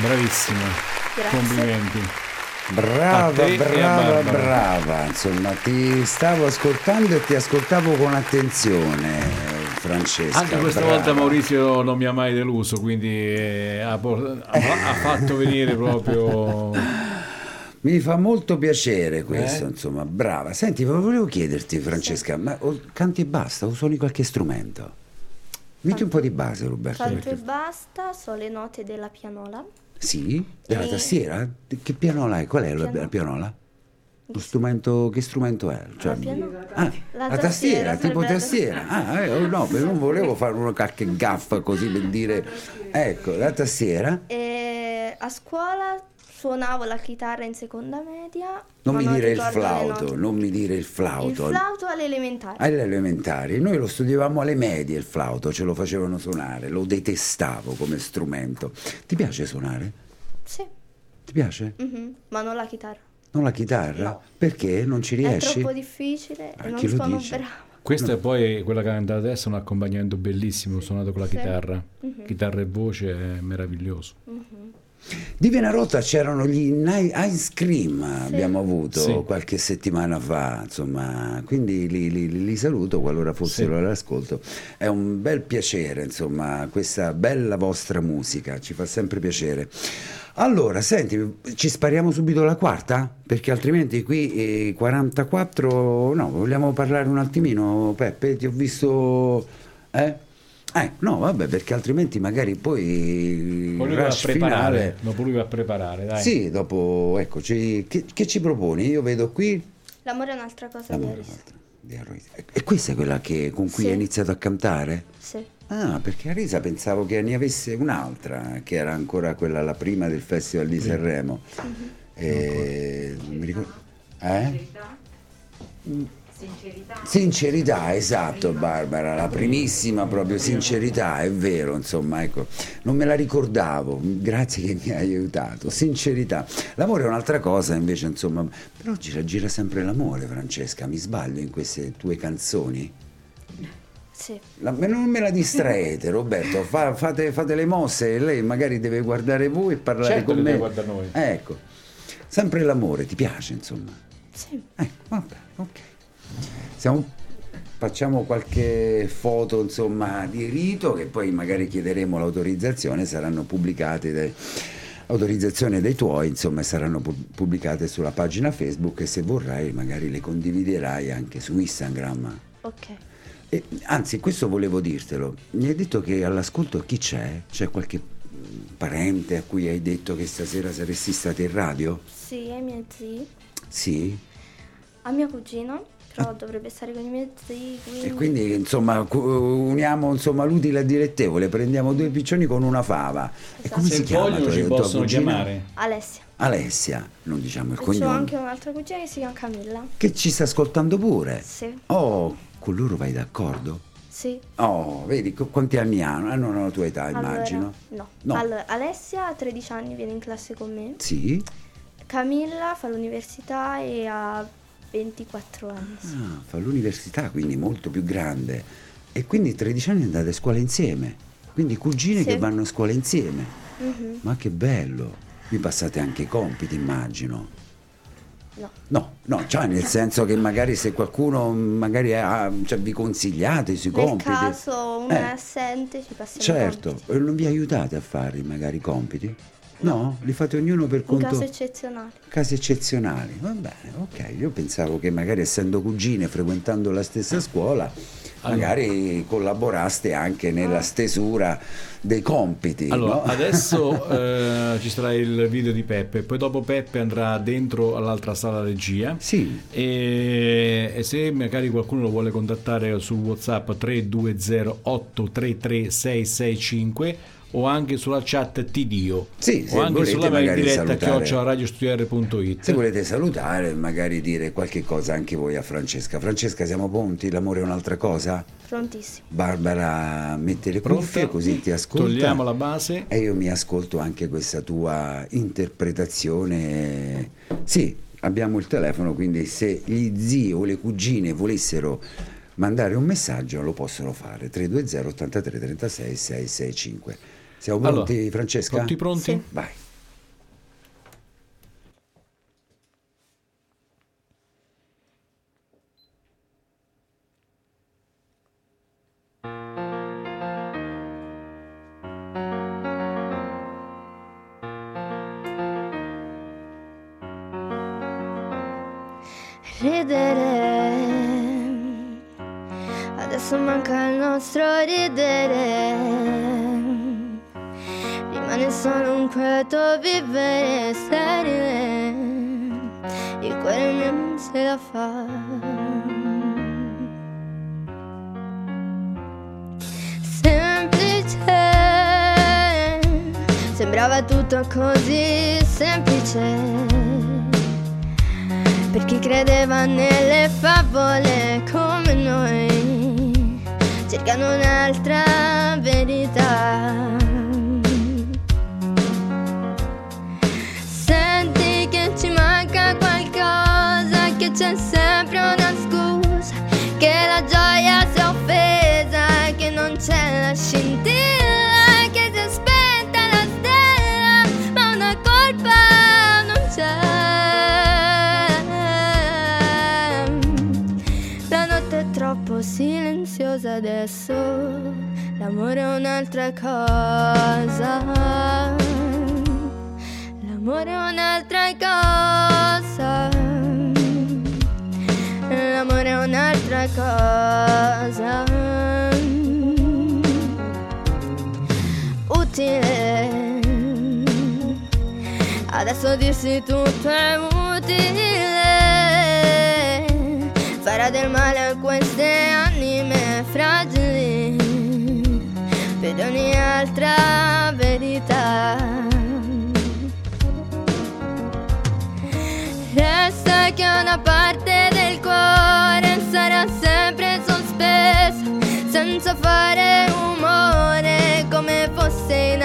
Bravissima. Grazie. Complimenti. Brava, brava, brava. Insomma, ti stavo ascoltando e ti ascoltavo con attenzione, Francesca. Anche questa brava. volta Maurizio non mi ha mai deluso, quindi eh, ha, ha- fatto venire proprio... Mi fa molto piacere questo, Eh? insomma, brava. Senti, volevo chiederti, Francesca, ma canti e basta o suoni qualche strumento? Metti un po' di base, Roberto. Canto e basta, so le note della pianola. Sì? Della E- tastiera? Che pianola è? Qual è la, Piano- la pianola? Lo strumento, che strumento è? Cioè- La pianola. Ah, La la, tastiera, tastiera, tipo tastiera. Ah, eh, oh, no, non volevo fare una qualche gaffa così per dire... Ecco, la tastiera. E a scuola suonavo la chitarra in seconda media. Non mi dire il flauto, non mi dire il Il flauto. flauto alle elementari. Alle elementari, noi lo studiavamo alle medie il flauto, ce lo facevano suonare, lo detestavo come strumento. Ti piace suonare? Sì, Ti piace? mhm, ma non la chitarra. Non la chitarra? No. Perché? Non ci È riesci? troppo difficile Ah, e non chi lo sono dice? brava. Questa è poi quella che ha cantato adesso, un accompagnamento bellissimo, suonato con la Sì. chitarra. Chitarra e voce è meraviglioso. Di Venarotta c'erano gli Ice Cream, abbiamo avuto Sì. qualche settimana fa, insomma, quindi li, li- li saluto qualora fossero Sì. all'ascolto. È un bel piacere, insomma, questa bella vostra musica, ci fa sempre piacere. Allora, senti, ci spariamo subito la quarta? Perché altrimenti qui eh, 44, no, vogliamo parlare un attimino, Peppe, ti ho visto... Eh? Eh, no, vabbè, perché altrimenti magari poi Poi lui va a preparare, finale... dopo lui va a preparare, dai. Sì, dopo, ecco, ci- che, che ci proponi? Io vedo qui L'amore è un'altra cosa di l'amore Arista. di Arisa. E- questa è quella che- con cui Sì. hai iniziato a cantare? Sì. Ah, perché Arisa pensavo che ne avesse un'altra, che era ancora quella, la prima del Festival di Sanremo. E, non mi ricordo. Eh? Sincerità? Sincerità? Esatto Barbara, la primissima proprio sincerità, è vero, insomma, ecco, non me la ricordavo, grazie che mi hai aiutato, sincerità. L'amore è un'altra cosa invece, insomma, però gira, gira sempre l'amore Francesca, mi sbaglio in queste tue canzoni? Sì. La- non me la distraete Roberto, fa- fate, fate le mosse e lei magari deve guardare voi e parlare Certo con me. deve guardare noi. Ecco, sempre l'amore, ti piace insomma? Sì. Ecco, vabbè, ok. Siamo- facciamo qualche foto, insomma, di rito che poi magari chiederemo l'autorizzazione, saranno pubblicate dai- autorizzazione dei tuoi, insomma, saranno pu- pubblicate sulla pagina Facebook e se vorrai magari le condividerai anche su Instagram. Ok. E, anzi, questo volevo dirtelo. Mi hai detto che all'ascolto chi c'è? C'è qualche parente a cui hai detto che stasera saresti stato in radio? Sì, ai miei zii. Sì? A mio cugino, però dovrebbe stare con i miei zii, quindi... E quindi insomma uniamo insomma, l'utile al dilettevole, prendiamo due piccioni con una fava. E come Se si chiama vogliono ci possono cugina? chiamare. Alessia. Alessia, non diciamo il E c'ho cognome. anche un'altra cugina che si chiama Camilla. Che ci sta ascoltando pure. Sì. Oh, con loro vai d'accordo? Sì. Oh, vedi qu- quanti anni hanno? Hanno la tua età, Allora, immagino. no. No. Allora, Alessia ha 13 anni, viene in classe con me. Sì? Camilla fa l'università e ha 24 anni. sì. Ah, fa l'università, quindi molto più grande. E quindi 13 anni andate a scuola insieme. Quindi cugine Sì. che vanno a scuola insieme. Ma che bello! Vi passate anche i compiti, immagino. No. No, no, cioè nel senso che magari se qualcuno magari ha, cioè, vi consigliate sui Nel compiti. caso uno Eh, è assente ci passiamo i Certo, compiti. e non vi aiutate a farli magari i compiti? No, li fate ognuno per conto caso eccezionale. casi eccezionali. Va bene, ok. Io pensavo che magari essendo cugine, frequentando la stessa scuola, magari collaboraste anche nella stesura dei compiti. Allora, no? adesso eh, ci sarà il video di Peppe, poi dopo Peppe andrà dentro all'altra sala regia. Sì, E, e se magari qualcuno lo vuole contattare sul WhatsApp 320833665 o anche sulla chat TDO Sì, o anche volete sulla mail diretta salutare. chioccioladiostudiare.it se volete salutare, magari dire qualche cosa anche voi a Francesca. Francesca, siamo pronti? L'amore è un'altra cosa? Prontissimo. Barbara mette le Pronta? cuffie così ti ascolta. Togliamo la base. E io mi ascolto anche questa tua interpretazione. Sì, abbiamo il telefono, quindi se gli zii o le cugine volessero mandare un messaggio lo possono fare. 320 83 36 665. Siamo pronti, Allora, Francesca? Pronti pronti? Sì. Vai. Ridere. Adesso manca il nostro ridere. Vivere sterile. Il cuore non se la fa. Semplice. Sembrava tutto così semplice. Per chi credeva nelle favole come noi, cercano un'altra verità. Adesso, l'amore è un'altra cosa. L'amore è un'altra cosa. L'amore è un'altra cosa. Utile. Adesso dirsi tutto è utile. Farà del male a queste anime fragili. Per ogni altra verità. Resta che una parte del cuore sarà sempre sospesa, senza fare rumore, come fosse in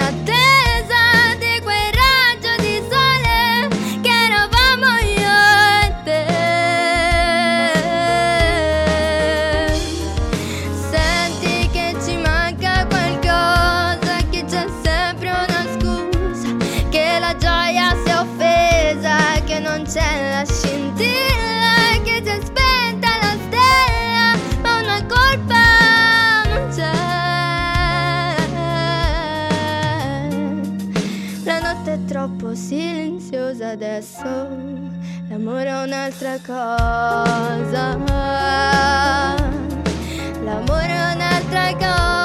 silenziosa adesso, l'amore è un'altra cosa. L'amore è un'altra cosa.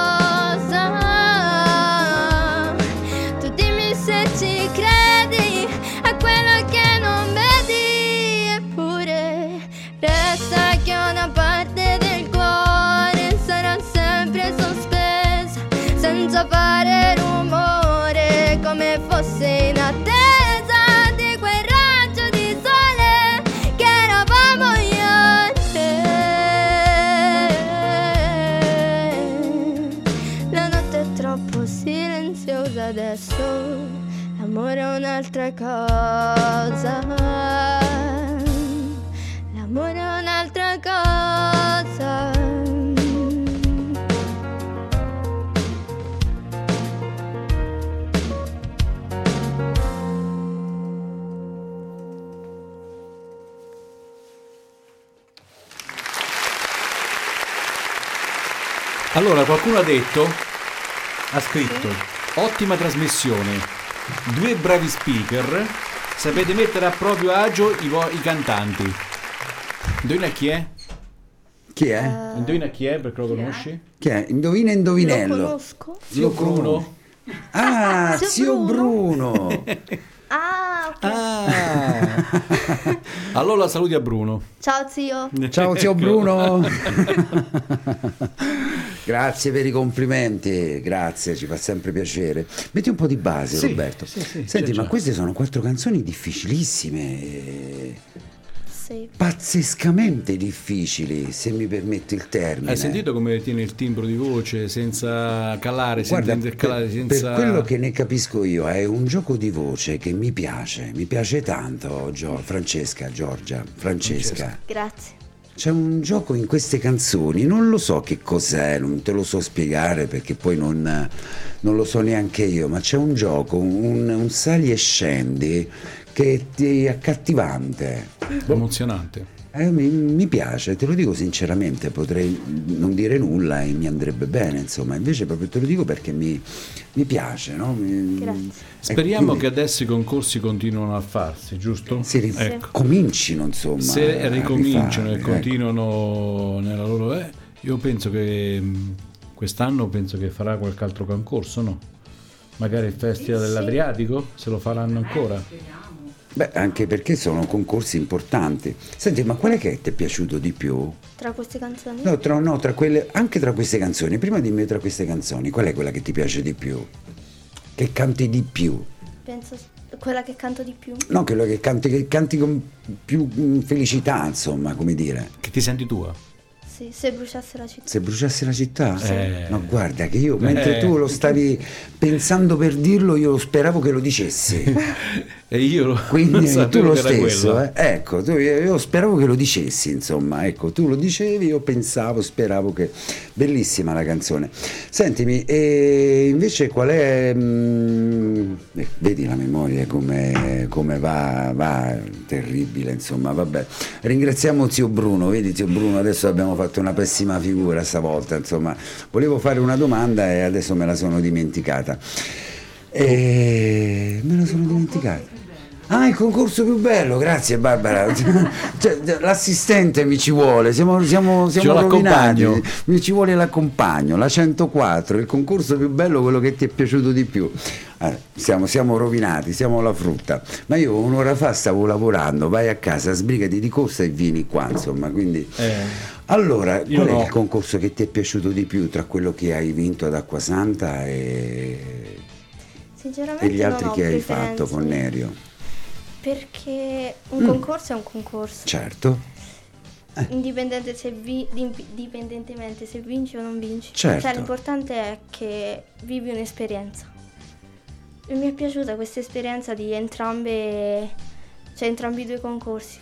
un'altra cosa. L'amore è un'altra cosa. Allora, qualcuno ha detto, ha scritto, sì. ottima trasmissione, due bravi speaker, sapete mettere a proprio agio i, vo- i cantanti. Indovina chi è? Chi è? Indovina chi è perché lo conosci? Chi è? Indovina Lo indovinello. conosco. Zio Bruno. Ah, Zio zio Bruno. Ah, ok. Ah. allora saluti a Bruno. Ciao zio. Ciao zio. Bruno. grazie per i complimenti, grazie, ci fa sempre piacere. Metti un po' di base, Sì, Roberto. sì, sì, Senti, ma queste sono quattro canzoni difficilissime, eh, Sì. pazzescamente difficili, se mi permetti il termine. Hai sentito come tiene il timbro di voce senza calare, Guarda, senza intercalare, per, senza... per quello che ne capisco io, è un gioco di voce che mi piace, mi piace tanto, Gio- Francesca, Giorgia, Francesca. Grazie. C'è un gioco in queste canzoni, non lo so che cos'è, non te lo so spiegare perché poi non, non lo so neanche io, ma c'è un gioco, un, un sali e scendi che è accattivante. Emozionante. Eh, mi, mi piace, te lo dico sinceramente, potrei non dire nulla e mi andrebbe bene, insomma, invece proprio te lo dico perché mi, mi piace, no? Mi- Grazie. e Speriamo quindi che adesso i concorsi continuino a farsi, giusto? si ri- Ecco. comincino, insomma. Se a ricominciano e rifare, ecco. continuano nella loro... eh, io penso che mh, quest'anno penso che farà qualche altro concorso, no? Magari il Festival sì. dell'Adriatico, se lo faranno ancora. Beh, anche perché sono concorsi importanti. Senti, ma qual è che ti è piaciuto di più? Tra queste canzoni? No, tra, no, tra quelle, anche tra queste canzoni. Prima dimmi tra queste canzoni, qual è quella che ti piace di più? Che canti di più? Penso quella che canto di più. No, quello che canti, che canti con più mm, felicità, insomma, come dire. Che ti senti tua? Sì, se bruciasse la città. Se bruciasse la città? Eh. Ma guarda che io, mentre Eh. tu lo stavi pensando per dirlo, io speravo che lo dicessi. E io lo Quindi non tu lo stesso, eh? ecco, tu- io, speravo che lo dicessi, insomma, ecco, tu lo dicevi, io pensavo, speravo che... Bellissima la canzone. Sentimi, e invece qual è... mm, eh, vedi la memoria come, come va, va, terribile, insomma, vabbè. Ringraziamo zio Bruno, vedi zio Bruno, adesso abbiamo fatto una pessima figura stavolta, insomma, volevo fare una domanda e adesso me la sono dimenticata. E me la sono dimenticata. Ah, il concorso più bello, grazie Barbara. Cioè, l'assistente mi ci vuole, siamo, siamo, siamo rovinati. Mi ci vuole l'accompagno, la 104, il concorso più bello, quello che ti è piaciuto di più. Eh, siamo, siamo rovinati, siamo alla frutta. Ma io un'ora fa stavo lavorando, vai a casa, sbrigati di corsa e vieni qua, insomma, quindi... Eh, Allora, Io qual è no. il concorso che ti è piaciuto di più tra quello che hai vinto ad Acquasanta e, Sinceramente e gli altri che hai fatto con Nerio? Perché un Mm. concorso è un concorso. Certo, Indipendente se vi- di- dipendentemente se vinci o non vinci. Certo. Cioè, l'importante è che vivi un'esperienza. E mi è piaciuta questa esperienza di entrambe, cioè entrambi i due concorsi.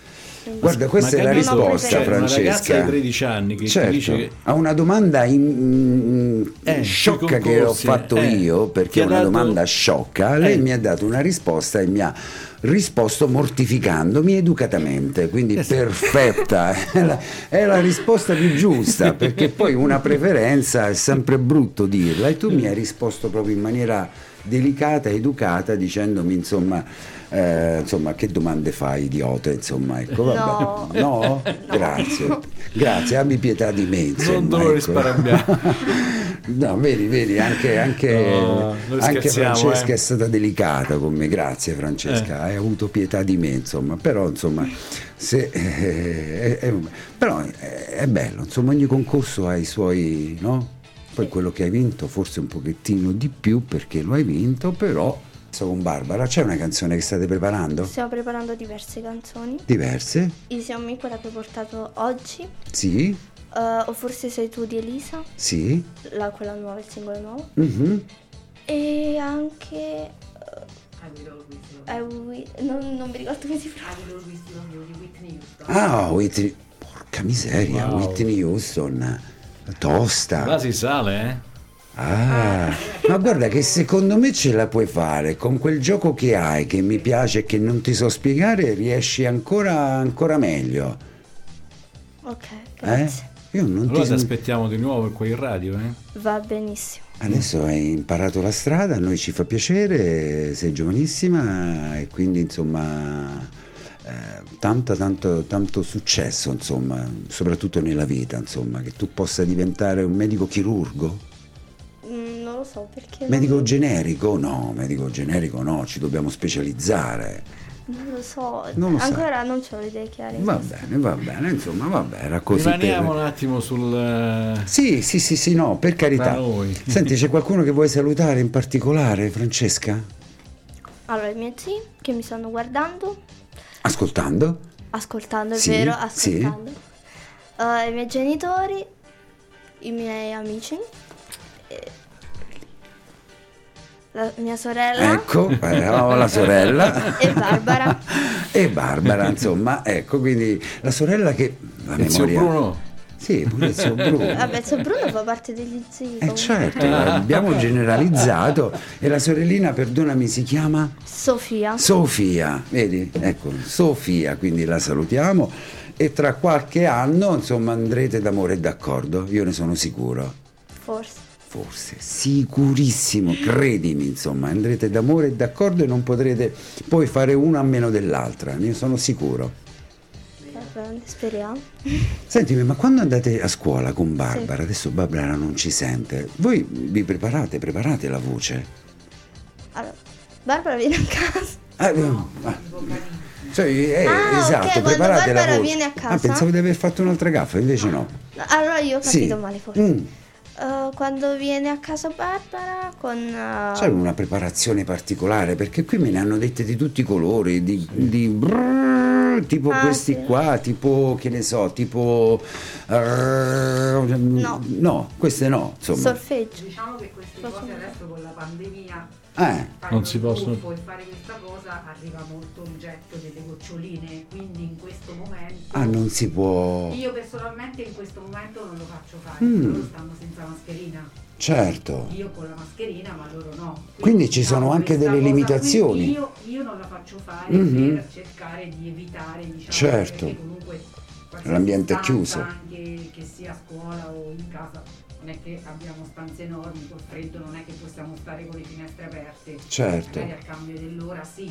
Guarda questa è ma la risposta cioè, Una ragazza Francesca. di 13 anni che Certo, dice che a una domanda in- Eh, sciocca che ho fatto eh, io, perché è una dato- domanda sciocca, lei Eh. mi ha dato una risposta e mi ha risposto mortificandomi educatamente, quindi sì. perfetta, è la, è la risposta più giusta, perché poi una preferenza è sempre brutto dirla e tu mi hai risposto proprio in maniera delicata, educata, dicendomi insomma, eh, insomma che domande fai idiota, insomma, ecco, vabbè. No. No? Grazie, grazie, abbi pietà di me. Insomma, Non dolore ecco. sparambiamo. No, vedi, vedi, anche, anche, No, anche Francesca eh. è stata delicata con me, grazie Francesca, hai avuto pietà di me, insomma, però insomma, se, eh, è- è- però è, è bello, insomma, ogni concorso ha i suoi, no? Poi quello che hai vinto forse un pochettino di più perché lo hai vinto, però con Barbara, c'è una canzone che state preparando? Stiamo preparando diverse canzoni. Diverse? Me quella che ho portato oggi, Sì, eh, o forse sei tu di Elisa, sì. la, quella nuova, il singolo nuovo. mhm. E anche... eh, I will non, non mi ricordo come si pronuncia. I will always love you di Whitney Houston. Ah, Whitney, porca miseria, Wow. Whitney Houston, tosta. Là si sale, eh? Ah, ma guarda che secondo me ce la puoi fare con quel gioco che hai, che mi piace e che non ti so spiegare, riesci ancora, ancora meglio. Ok, grazie. Io non Allora ti ti... aspettiamo di nuovo qua in radio, eh? Va benissimo. Adesso hai imparato la strada, a noi ci fa piacere, sei giovanissima e quindi insomma eh, tanto, tanto, tanto successo, insomma, soprattutto nella vita, insomma, che tu possa diventare un medico chirurgo. Lo so perché... Medico non, generico? No, medico generico no, ci dobbiamo specializzare. non lo so. Non lo sai. Ancora non ho le idee chiare. Va questo. bene, va bene, insomma, vabbè, era così. per- Rimaniamo un attimo sul... eh, Sì, sì, sì, sì, no, per carità. Senti, c'è qualcuno che vuoi salutare in particolare, Francesca? Allora, i miei zii che mi stanno guardando, Ascoltando? ascoltando, è Sì, vero, sì. ascoltando. Eh, I miei genitori, i miei amici, e la mia sorella Ecco, eh, oh, la sorella. e Barbara. e Barbara, insomma, ecco, quindi la sorella che... La il zio memoria... Bruno? Sì, pure il zio Bruno. Vabbè, zio Bruno fa parte degli zii. Eh certo, abbiamo generalizzato e la sorellina, perdonami, si chiama Sofia. Sofia, vedi? Ecco, Sofia, quindi la salutiamo e tra qualche anno, insomma, andrete d'amore e d'accordo, io ne sono sicuro. Forse. Forse, sicurissimo, credimi, insomma, andrete d'amore e d'accordo e non potrete poi fare una a meno dell'altra, ne sono sicuro. Speriamo. Sentimi, ma quando andate a scuola con Barbara, adesso Barbara non ci sente, voi vi preparate, preparate la voce? Allora, Barbara viene a casa. Ah, eh, ah. Cioè, eh, Ah, esatto, quando preparate la voce. viene a casa? Ah, pensavo di aver fatto un'altra gaffa, invece no. Allora io ho capito Sì. male forse. Mm. Eh, quando viene a casa Barbara con... eh, C'è una preparazione particolare perché qui me ne hanno dette di tutti i colori, di, di brrr, tipo Ah, questi sì. qua, tipo che ne so, tipo no, no, queste no, insomma. solfeggio. Diciamo che queste cose adesso con la pandemia Eh, Non si un possono- e fare questa cosa arriva molto il getto delle goccioline, quindi in questo momento ah, non si può. io personalmente in questo momento non lo faccio fare, Mm. loro stanno senza mascherina. Certo. Io con la mascherina, ma loro no. Quindi ci sono anche delle limitazioni. Io, io non la faccio fare Mhm. per cercare di evitare, diciamo, Certo. comunque L'ambiente è chiuso. Anche che sia a scuola o in casa, non è che abbiamo stanze enormi, col freddo non è che possiamo stare con le finestre aperte. Certo. Magari al cambio dell'ora sì.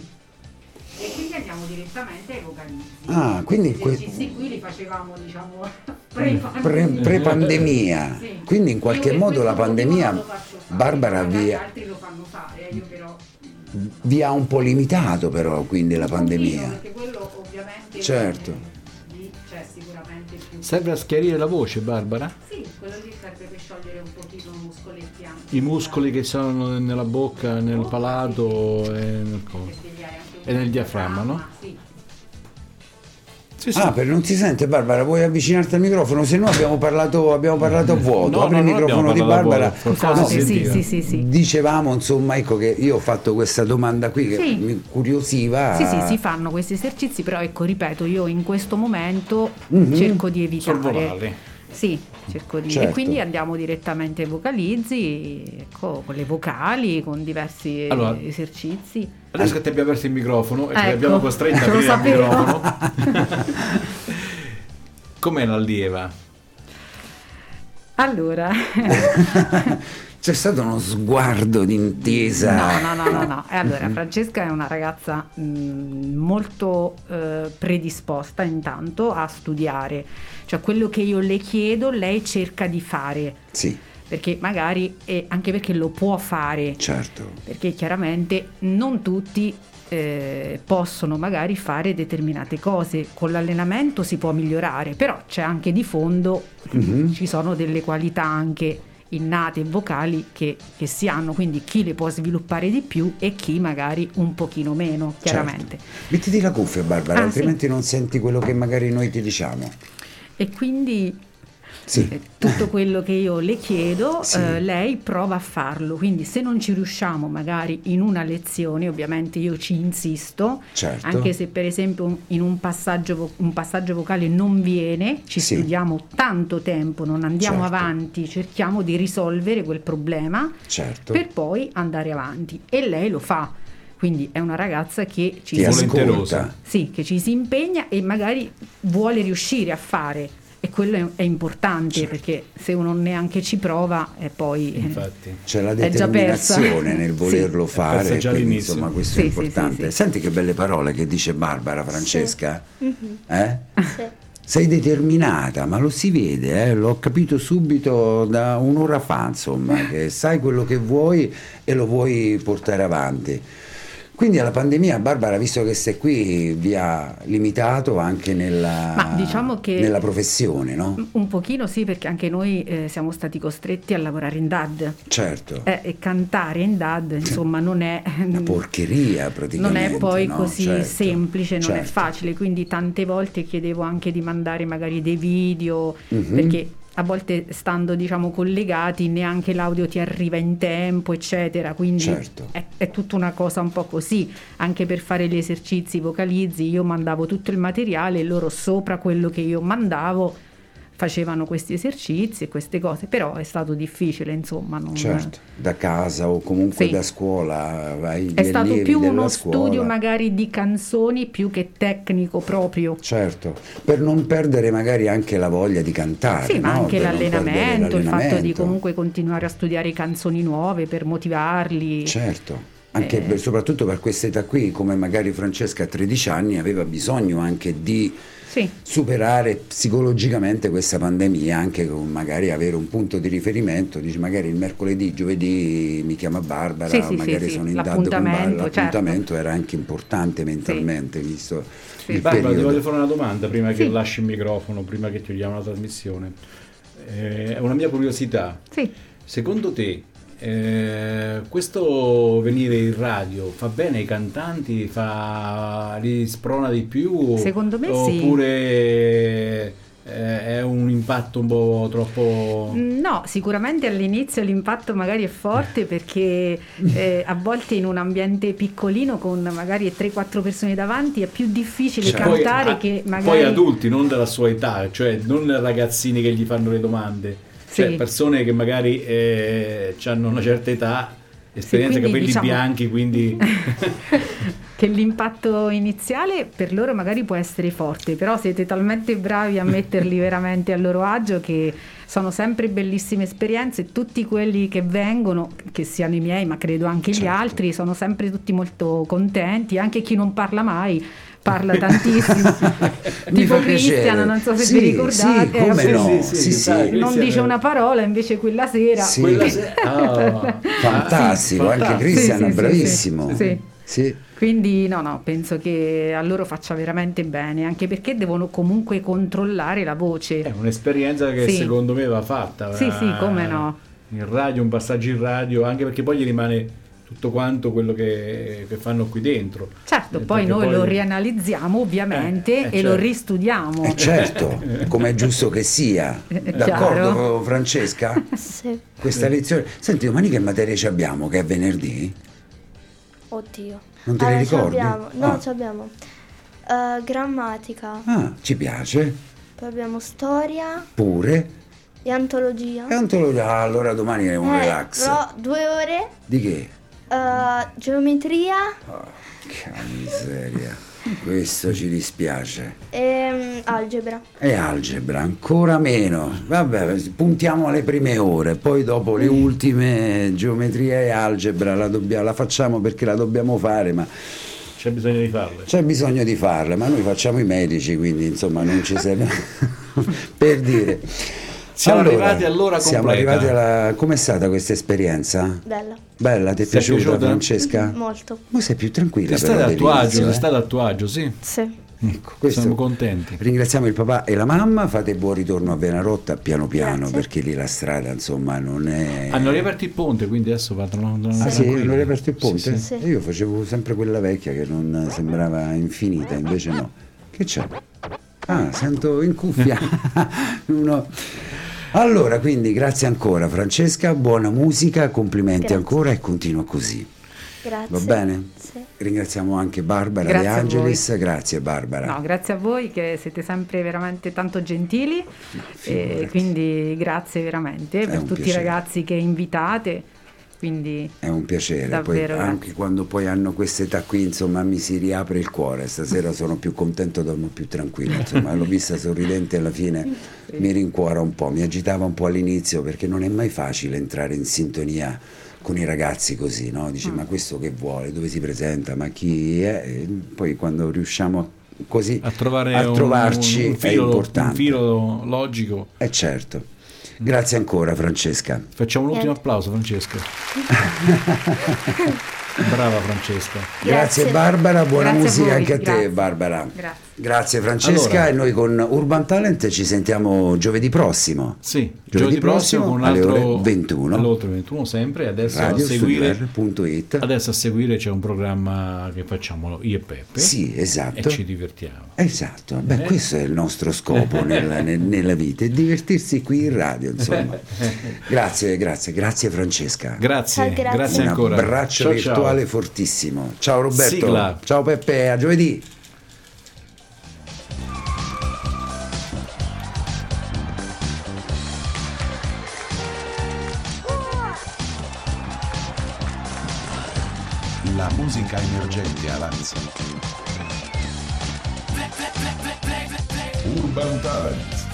E quindi andiamo direttamente ai vocalizzi. Ah, quindi Questi qui li facevamo, diciamo, Pre- pre-pandemia. pre-pandemia. Sì. Quindi in qualche modo la pandemia Barbara vi, altri lo fanno fare, io però vi ha un po' limitato però quindi la pandemia. perché quello ovviamente Certo. lì c'è sicuramente più Serve a schiarire la voce, Barbara? sì quello lì serve per sciogliere un pochino i muscoletti anche I muscoli che sono nella bocca, nel palato e nel per E nel diaframma, no? sì. Sì, sì. Ah, per non si sente Barbara, vuoi avvicinarti al microfono? Se no abbiamo parlato, abbiamo parlato a vuoto. No, Apri no, il microfono di Barbara. vuoto, qualcosa No, sì, sì, sì, sì, sì. Dicevamo insomma ecco che io ho fatto questa domanda qui che Sì. mi curiosiva. Sì, sì, si fanno questi esercizi, però ecco, ripeto, io in questo momento Mhm. cerco di evitare. Sorvolare. Sì, cerco di... Certo. E quindi andiamo direttamente ai vocalizzi, ecco, con le vocali, con diversi Allora, esercizi. Adesso che ti abbiamo aperto il microfono e Ecco, abbiamo costretto a aprire il microfono. Com'è l'allieva? Allora, C'è stato uno sguardo d'intesa. no, no, no, no, no. E allora, Francesca è una ragazza mh, molto eh, predisposta intanto a studiare, cioè quello che io le chiedo lei cerca di fare, Sì, perché magari, e anche perché lo può fare, certo. perché chiaramente non tutti eh, possono magari fare determinate cose, con l'allenamento si può migliorare, però c'è anche di fondo, Mhm. ci sono delle qualità anche innate vocali che, che si hanno, quindi chi le può sviluppare di più e chi magari un pochino meno, chiaramente. Certo. Mettiti la cuffia Barbara, Ah, altrimenti non senti quello che magari noi ti diciamo. E quindi Sì. eh, tutto quello che io le chiedo, Sì. eh, lei prova a farlo. Quindi se non ci riusciamo magari in una lezione, ovviamente io ci insisto, Certo. anche se per esempio in un passaggio, un passaggio vocale non viene, ci Sì. studiamo tanto tempo, non andiamo Certo. avanti, cerchiamo di risolvere quel problema Certo. per poi andare avanti. E lei lo fa. Quindi è una ragazza che ci si sì, che ci si impegna e magari vuole riuscire a fare. E quello è, è importante Certo. perché se uno neanche ci prova e poi... eh, Infatti. C'è la È determinazione nel Sì. volerlo È fare, quindi, insomma questo è Sì, sì, importante. sì, sì. Senti che belle parole che dice Barbara, Francesca. Eh? Sì. Sei determinata, ma lo si vede, eh? l'ho capito subito da un'ora fa, insomma, che sai quello che vuoi e lo vuoi portare avanti. Quindi alla pandemia, Barbara, visto che sei qui, vi ha limitato anche nella, Ma diciamo che- nella professione, no? Un pochino sì, perché anche noi eh, siamo stati costretti a lavorare in DAD. Certo, Eh, e cantare in DAD, insomma, non è... una porcheria Non praticamente. è poi no? così Certo, semplice, non è certo. facile, quindi tante volte chiedevo anche di mandare magari dei video, Mhm. perché a volte stando diciamo collegati neanche l'audio ti arriva in tempo, eccetera, quindi Certo. è, è tutta una cosa un po' così, anche per fare gli esercizi vocalizzi io mandavo tutto il materiale e loro sopra quello che io mandavo facevano questi esercizi e queste cose, però è stato difficile, insomma, non- Certo, da casa o comunque Sì. da scuola, vai È stato più uno studio studio magari di canzoni più che tecnico proprio. Certo, per non perdere magari anche la voglia di cantare. Sì, ma no? anche Per non perdere l'allenamento, il fatto di l'allenamento. comunque continuare a studiare canzoni nuove per motivarli. Certo, anche Eh. per- soprattutto per questa età qui, come magari Francesca a 13 anni aveva bisogno anche di Sì, superare psicologicamente questa pandemia, anche con magari avere un punto di riferimento, dici magari il mercoledì, giovedì mi chiama Barbara, Sì, sì, magari sì, sì, sono in DAD con Barbara, l'appuntamento, l'appuntamento era anche importante mentalmente, visto Sì. il Barbara, ti periodo. voglio fare una domanda prima che lasci il microfono, prima che chiudiamo la trasmissione. Eh, È una mia curiosità. sì. Secondo te, eh, questo venire in radio fa bene ai cantanti, fa, li sprona di più? Secondo me sì. Oppure eh, è un impatto un po' troppo... Mm, No, sicuramente all'inizio l'impatto magari è forte perché eh, a volte in un ambiente piccolino con magari 3-4 persone davanti è più difficile Cioè, Poi- cantare ah, che magari... Poi adulti, non della sua età, cioè non ragazzini che gli fanno le domande, cioè Sì. persone che magari eh, hanno una certa età, esperienza, quindi, capelli diciamo- bianchi, quindi... che l'impatto iniziale per loro magari può essere forte, però siete talmente bravi a metterli veramente a loro agio che sono sempre bellissime esperienze. Tutti quelli che vengono, che siano i miei, ma credo anche gli Certo. altri, sono sempre tutti molto contenti, anche chi non parla mai. Parla tantissimo, tipo fa piacere. Cristian, non so se Sì, vi ricordate, sì, come eh, no, sì, sì, sì, sì, sì. non dice una parola, invece quella sera Sì. Quella se- ah. Fantastico, anche fantastico. Cristian, Sì, sì, sì, bravissimo. sì. Sì. Sì. Quindi no, no, penso che a loro faccia veramente bene, anche perché devono comunque controllare la voce. È un'esperienza che Sì. secondo me va fatta. Sì, eh, sì, come no. In radio, un passaggio in radio, anche perché poi gli rimane tutto quanto quello che, che fanno qui dentro. Certo, Eh, poi noi lo rianalizziamo ovviamente Eh, eh, e lo certo. ristudiamo. Eh, certo, come è giusto che sia. È D'accordo, chiaro. Francesca? Sì. Questa lezione. Senti, domani che materie ci abbiamo? Che è venerdì? Oddio. Non te le Allora, ci ricordi? abbiamo- no, Ah. ci abbiamo eh, grammatica, Ah, ci piace. poi abbiamo storia Pure. e antologia. E antologia. Ah, allora domani è un Eh, relax. Però due ore, Di che? Eh, geometria Che miseria. Questo ci dispiace. e mm, algebra. E algebra, ancora meno. Vabbè, puntiamo alle prime ore, poi dopo le ultime geometria e algebra la, dobbia- la facciamo perché la dobbiamo fare, ma C'è bisogno di farle. c'è bisogno di farla, ma noi facciamo i medici, quindi insomma non ci serve per dire. Siamo arrivati all'ora Siamo completa. arrivati alla... Com'è stata questa esperienza? Bella, Bella, ti è è piaciuta, piaciuta? Francesca? molto. Ma sei più tranquilla però stata a tuo agio, eh? stata a tuo agio, sì. Sì. Ecco, questo- Siamo contenti. Ringraziamo il papà e la mamma, fate buon ritorno a Venarotta piano piano Grazie. perché lì la strada insomma non è... Hanno riaperto il ponte, quindi adesso vanno Ah sì, tranquilli. hanno riaperto il ponte? Sì, sì. sì. Io facevo sempre quella vecchia che non sembrava infinita, invece no. Che c'è? Ah, sento in cuffia. Uno- Allora, quindi grazie ancora Francesca, buona musica, complimenti Grazie. ancora e continua così. Grazie. Va bene? Sì. Ringraziamo anche Barbara Grazie De a Angelis, grazie Barbara. No, grazie a voi che siete sempre veramente tanto gentili e figurati. quindi grazie veramente per un tutti piacere. i ragazzi che invitate quindi È un piacere, poi anche quando poi hanno questa età qui, insomma, mi si riapre il cuore. Stasera sono più contento, dormo più tranquillo. Insomma, l'ho vista sorridente alla fine mi rincuora un po', mi agitava un po' all'inizio perché non è mai facile entrare in sintonia con i ragazzi così, no? Dici, ma questo che vuole, dove si presenta, ma chi è? E poi quando riusciamo a- così A trovare a un- trovarci un, è filo, importante. un filo logico. Eh certo. Grazie ancora Francesca. Facciamo l'ultimo Niente. applauso, Francesca. Brava Francesca. Grazie, Grazie. Barbara, buona Grazie musica anche a te grazie. Barbara. Grazie. Grazie Francesca Allora. e noi con Urban Talent ci sentiamo giovedì prossimo. Sì, Giovedì prossimo con un alle altro ore 21. alle ore 21 sempre. Adesso a seguire. Adesso a seguire c'è un programma che facciamo io e Peppe Sì, e esatto. ci divertiamo. Esatto, beh, questo è il nostro scopo nella, nel- nella vita, è divertirsi qui in radio, insomma. Grazie, grazie, grazie Francesca. Grazie, grazie. grazie Un ancora. abbraccio Ciao, virtuale ciao. fortissimo. Ciao Roberto. Sigla. Ciao Peppe, a giovedì. Musica emergente avanza. Urban Talent.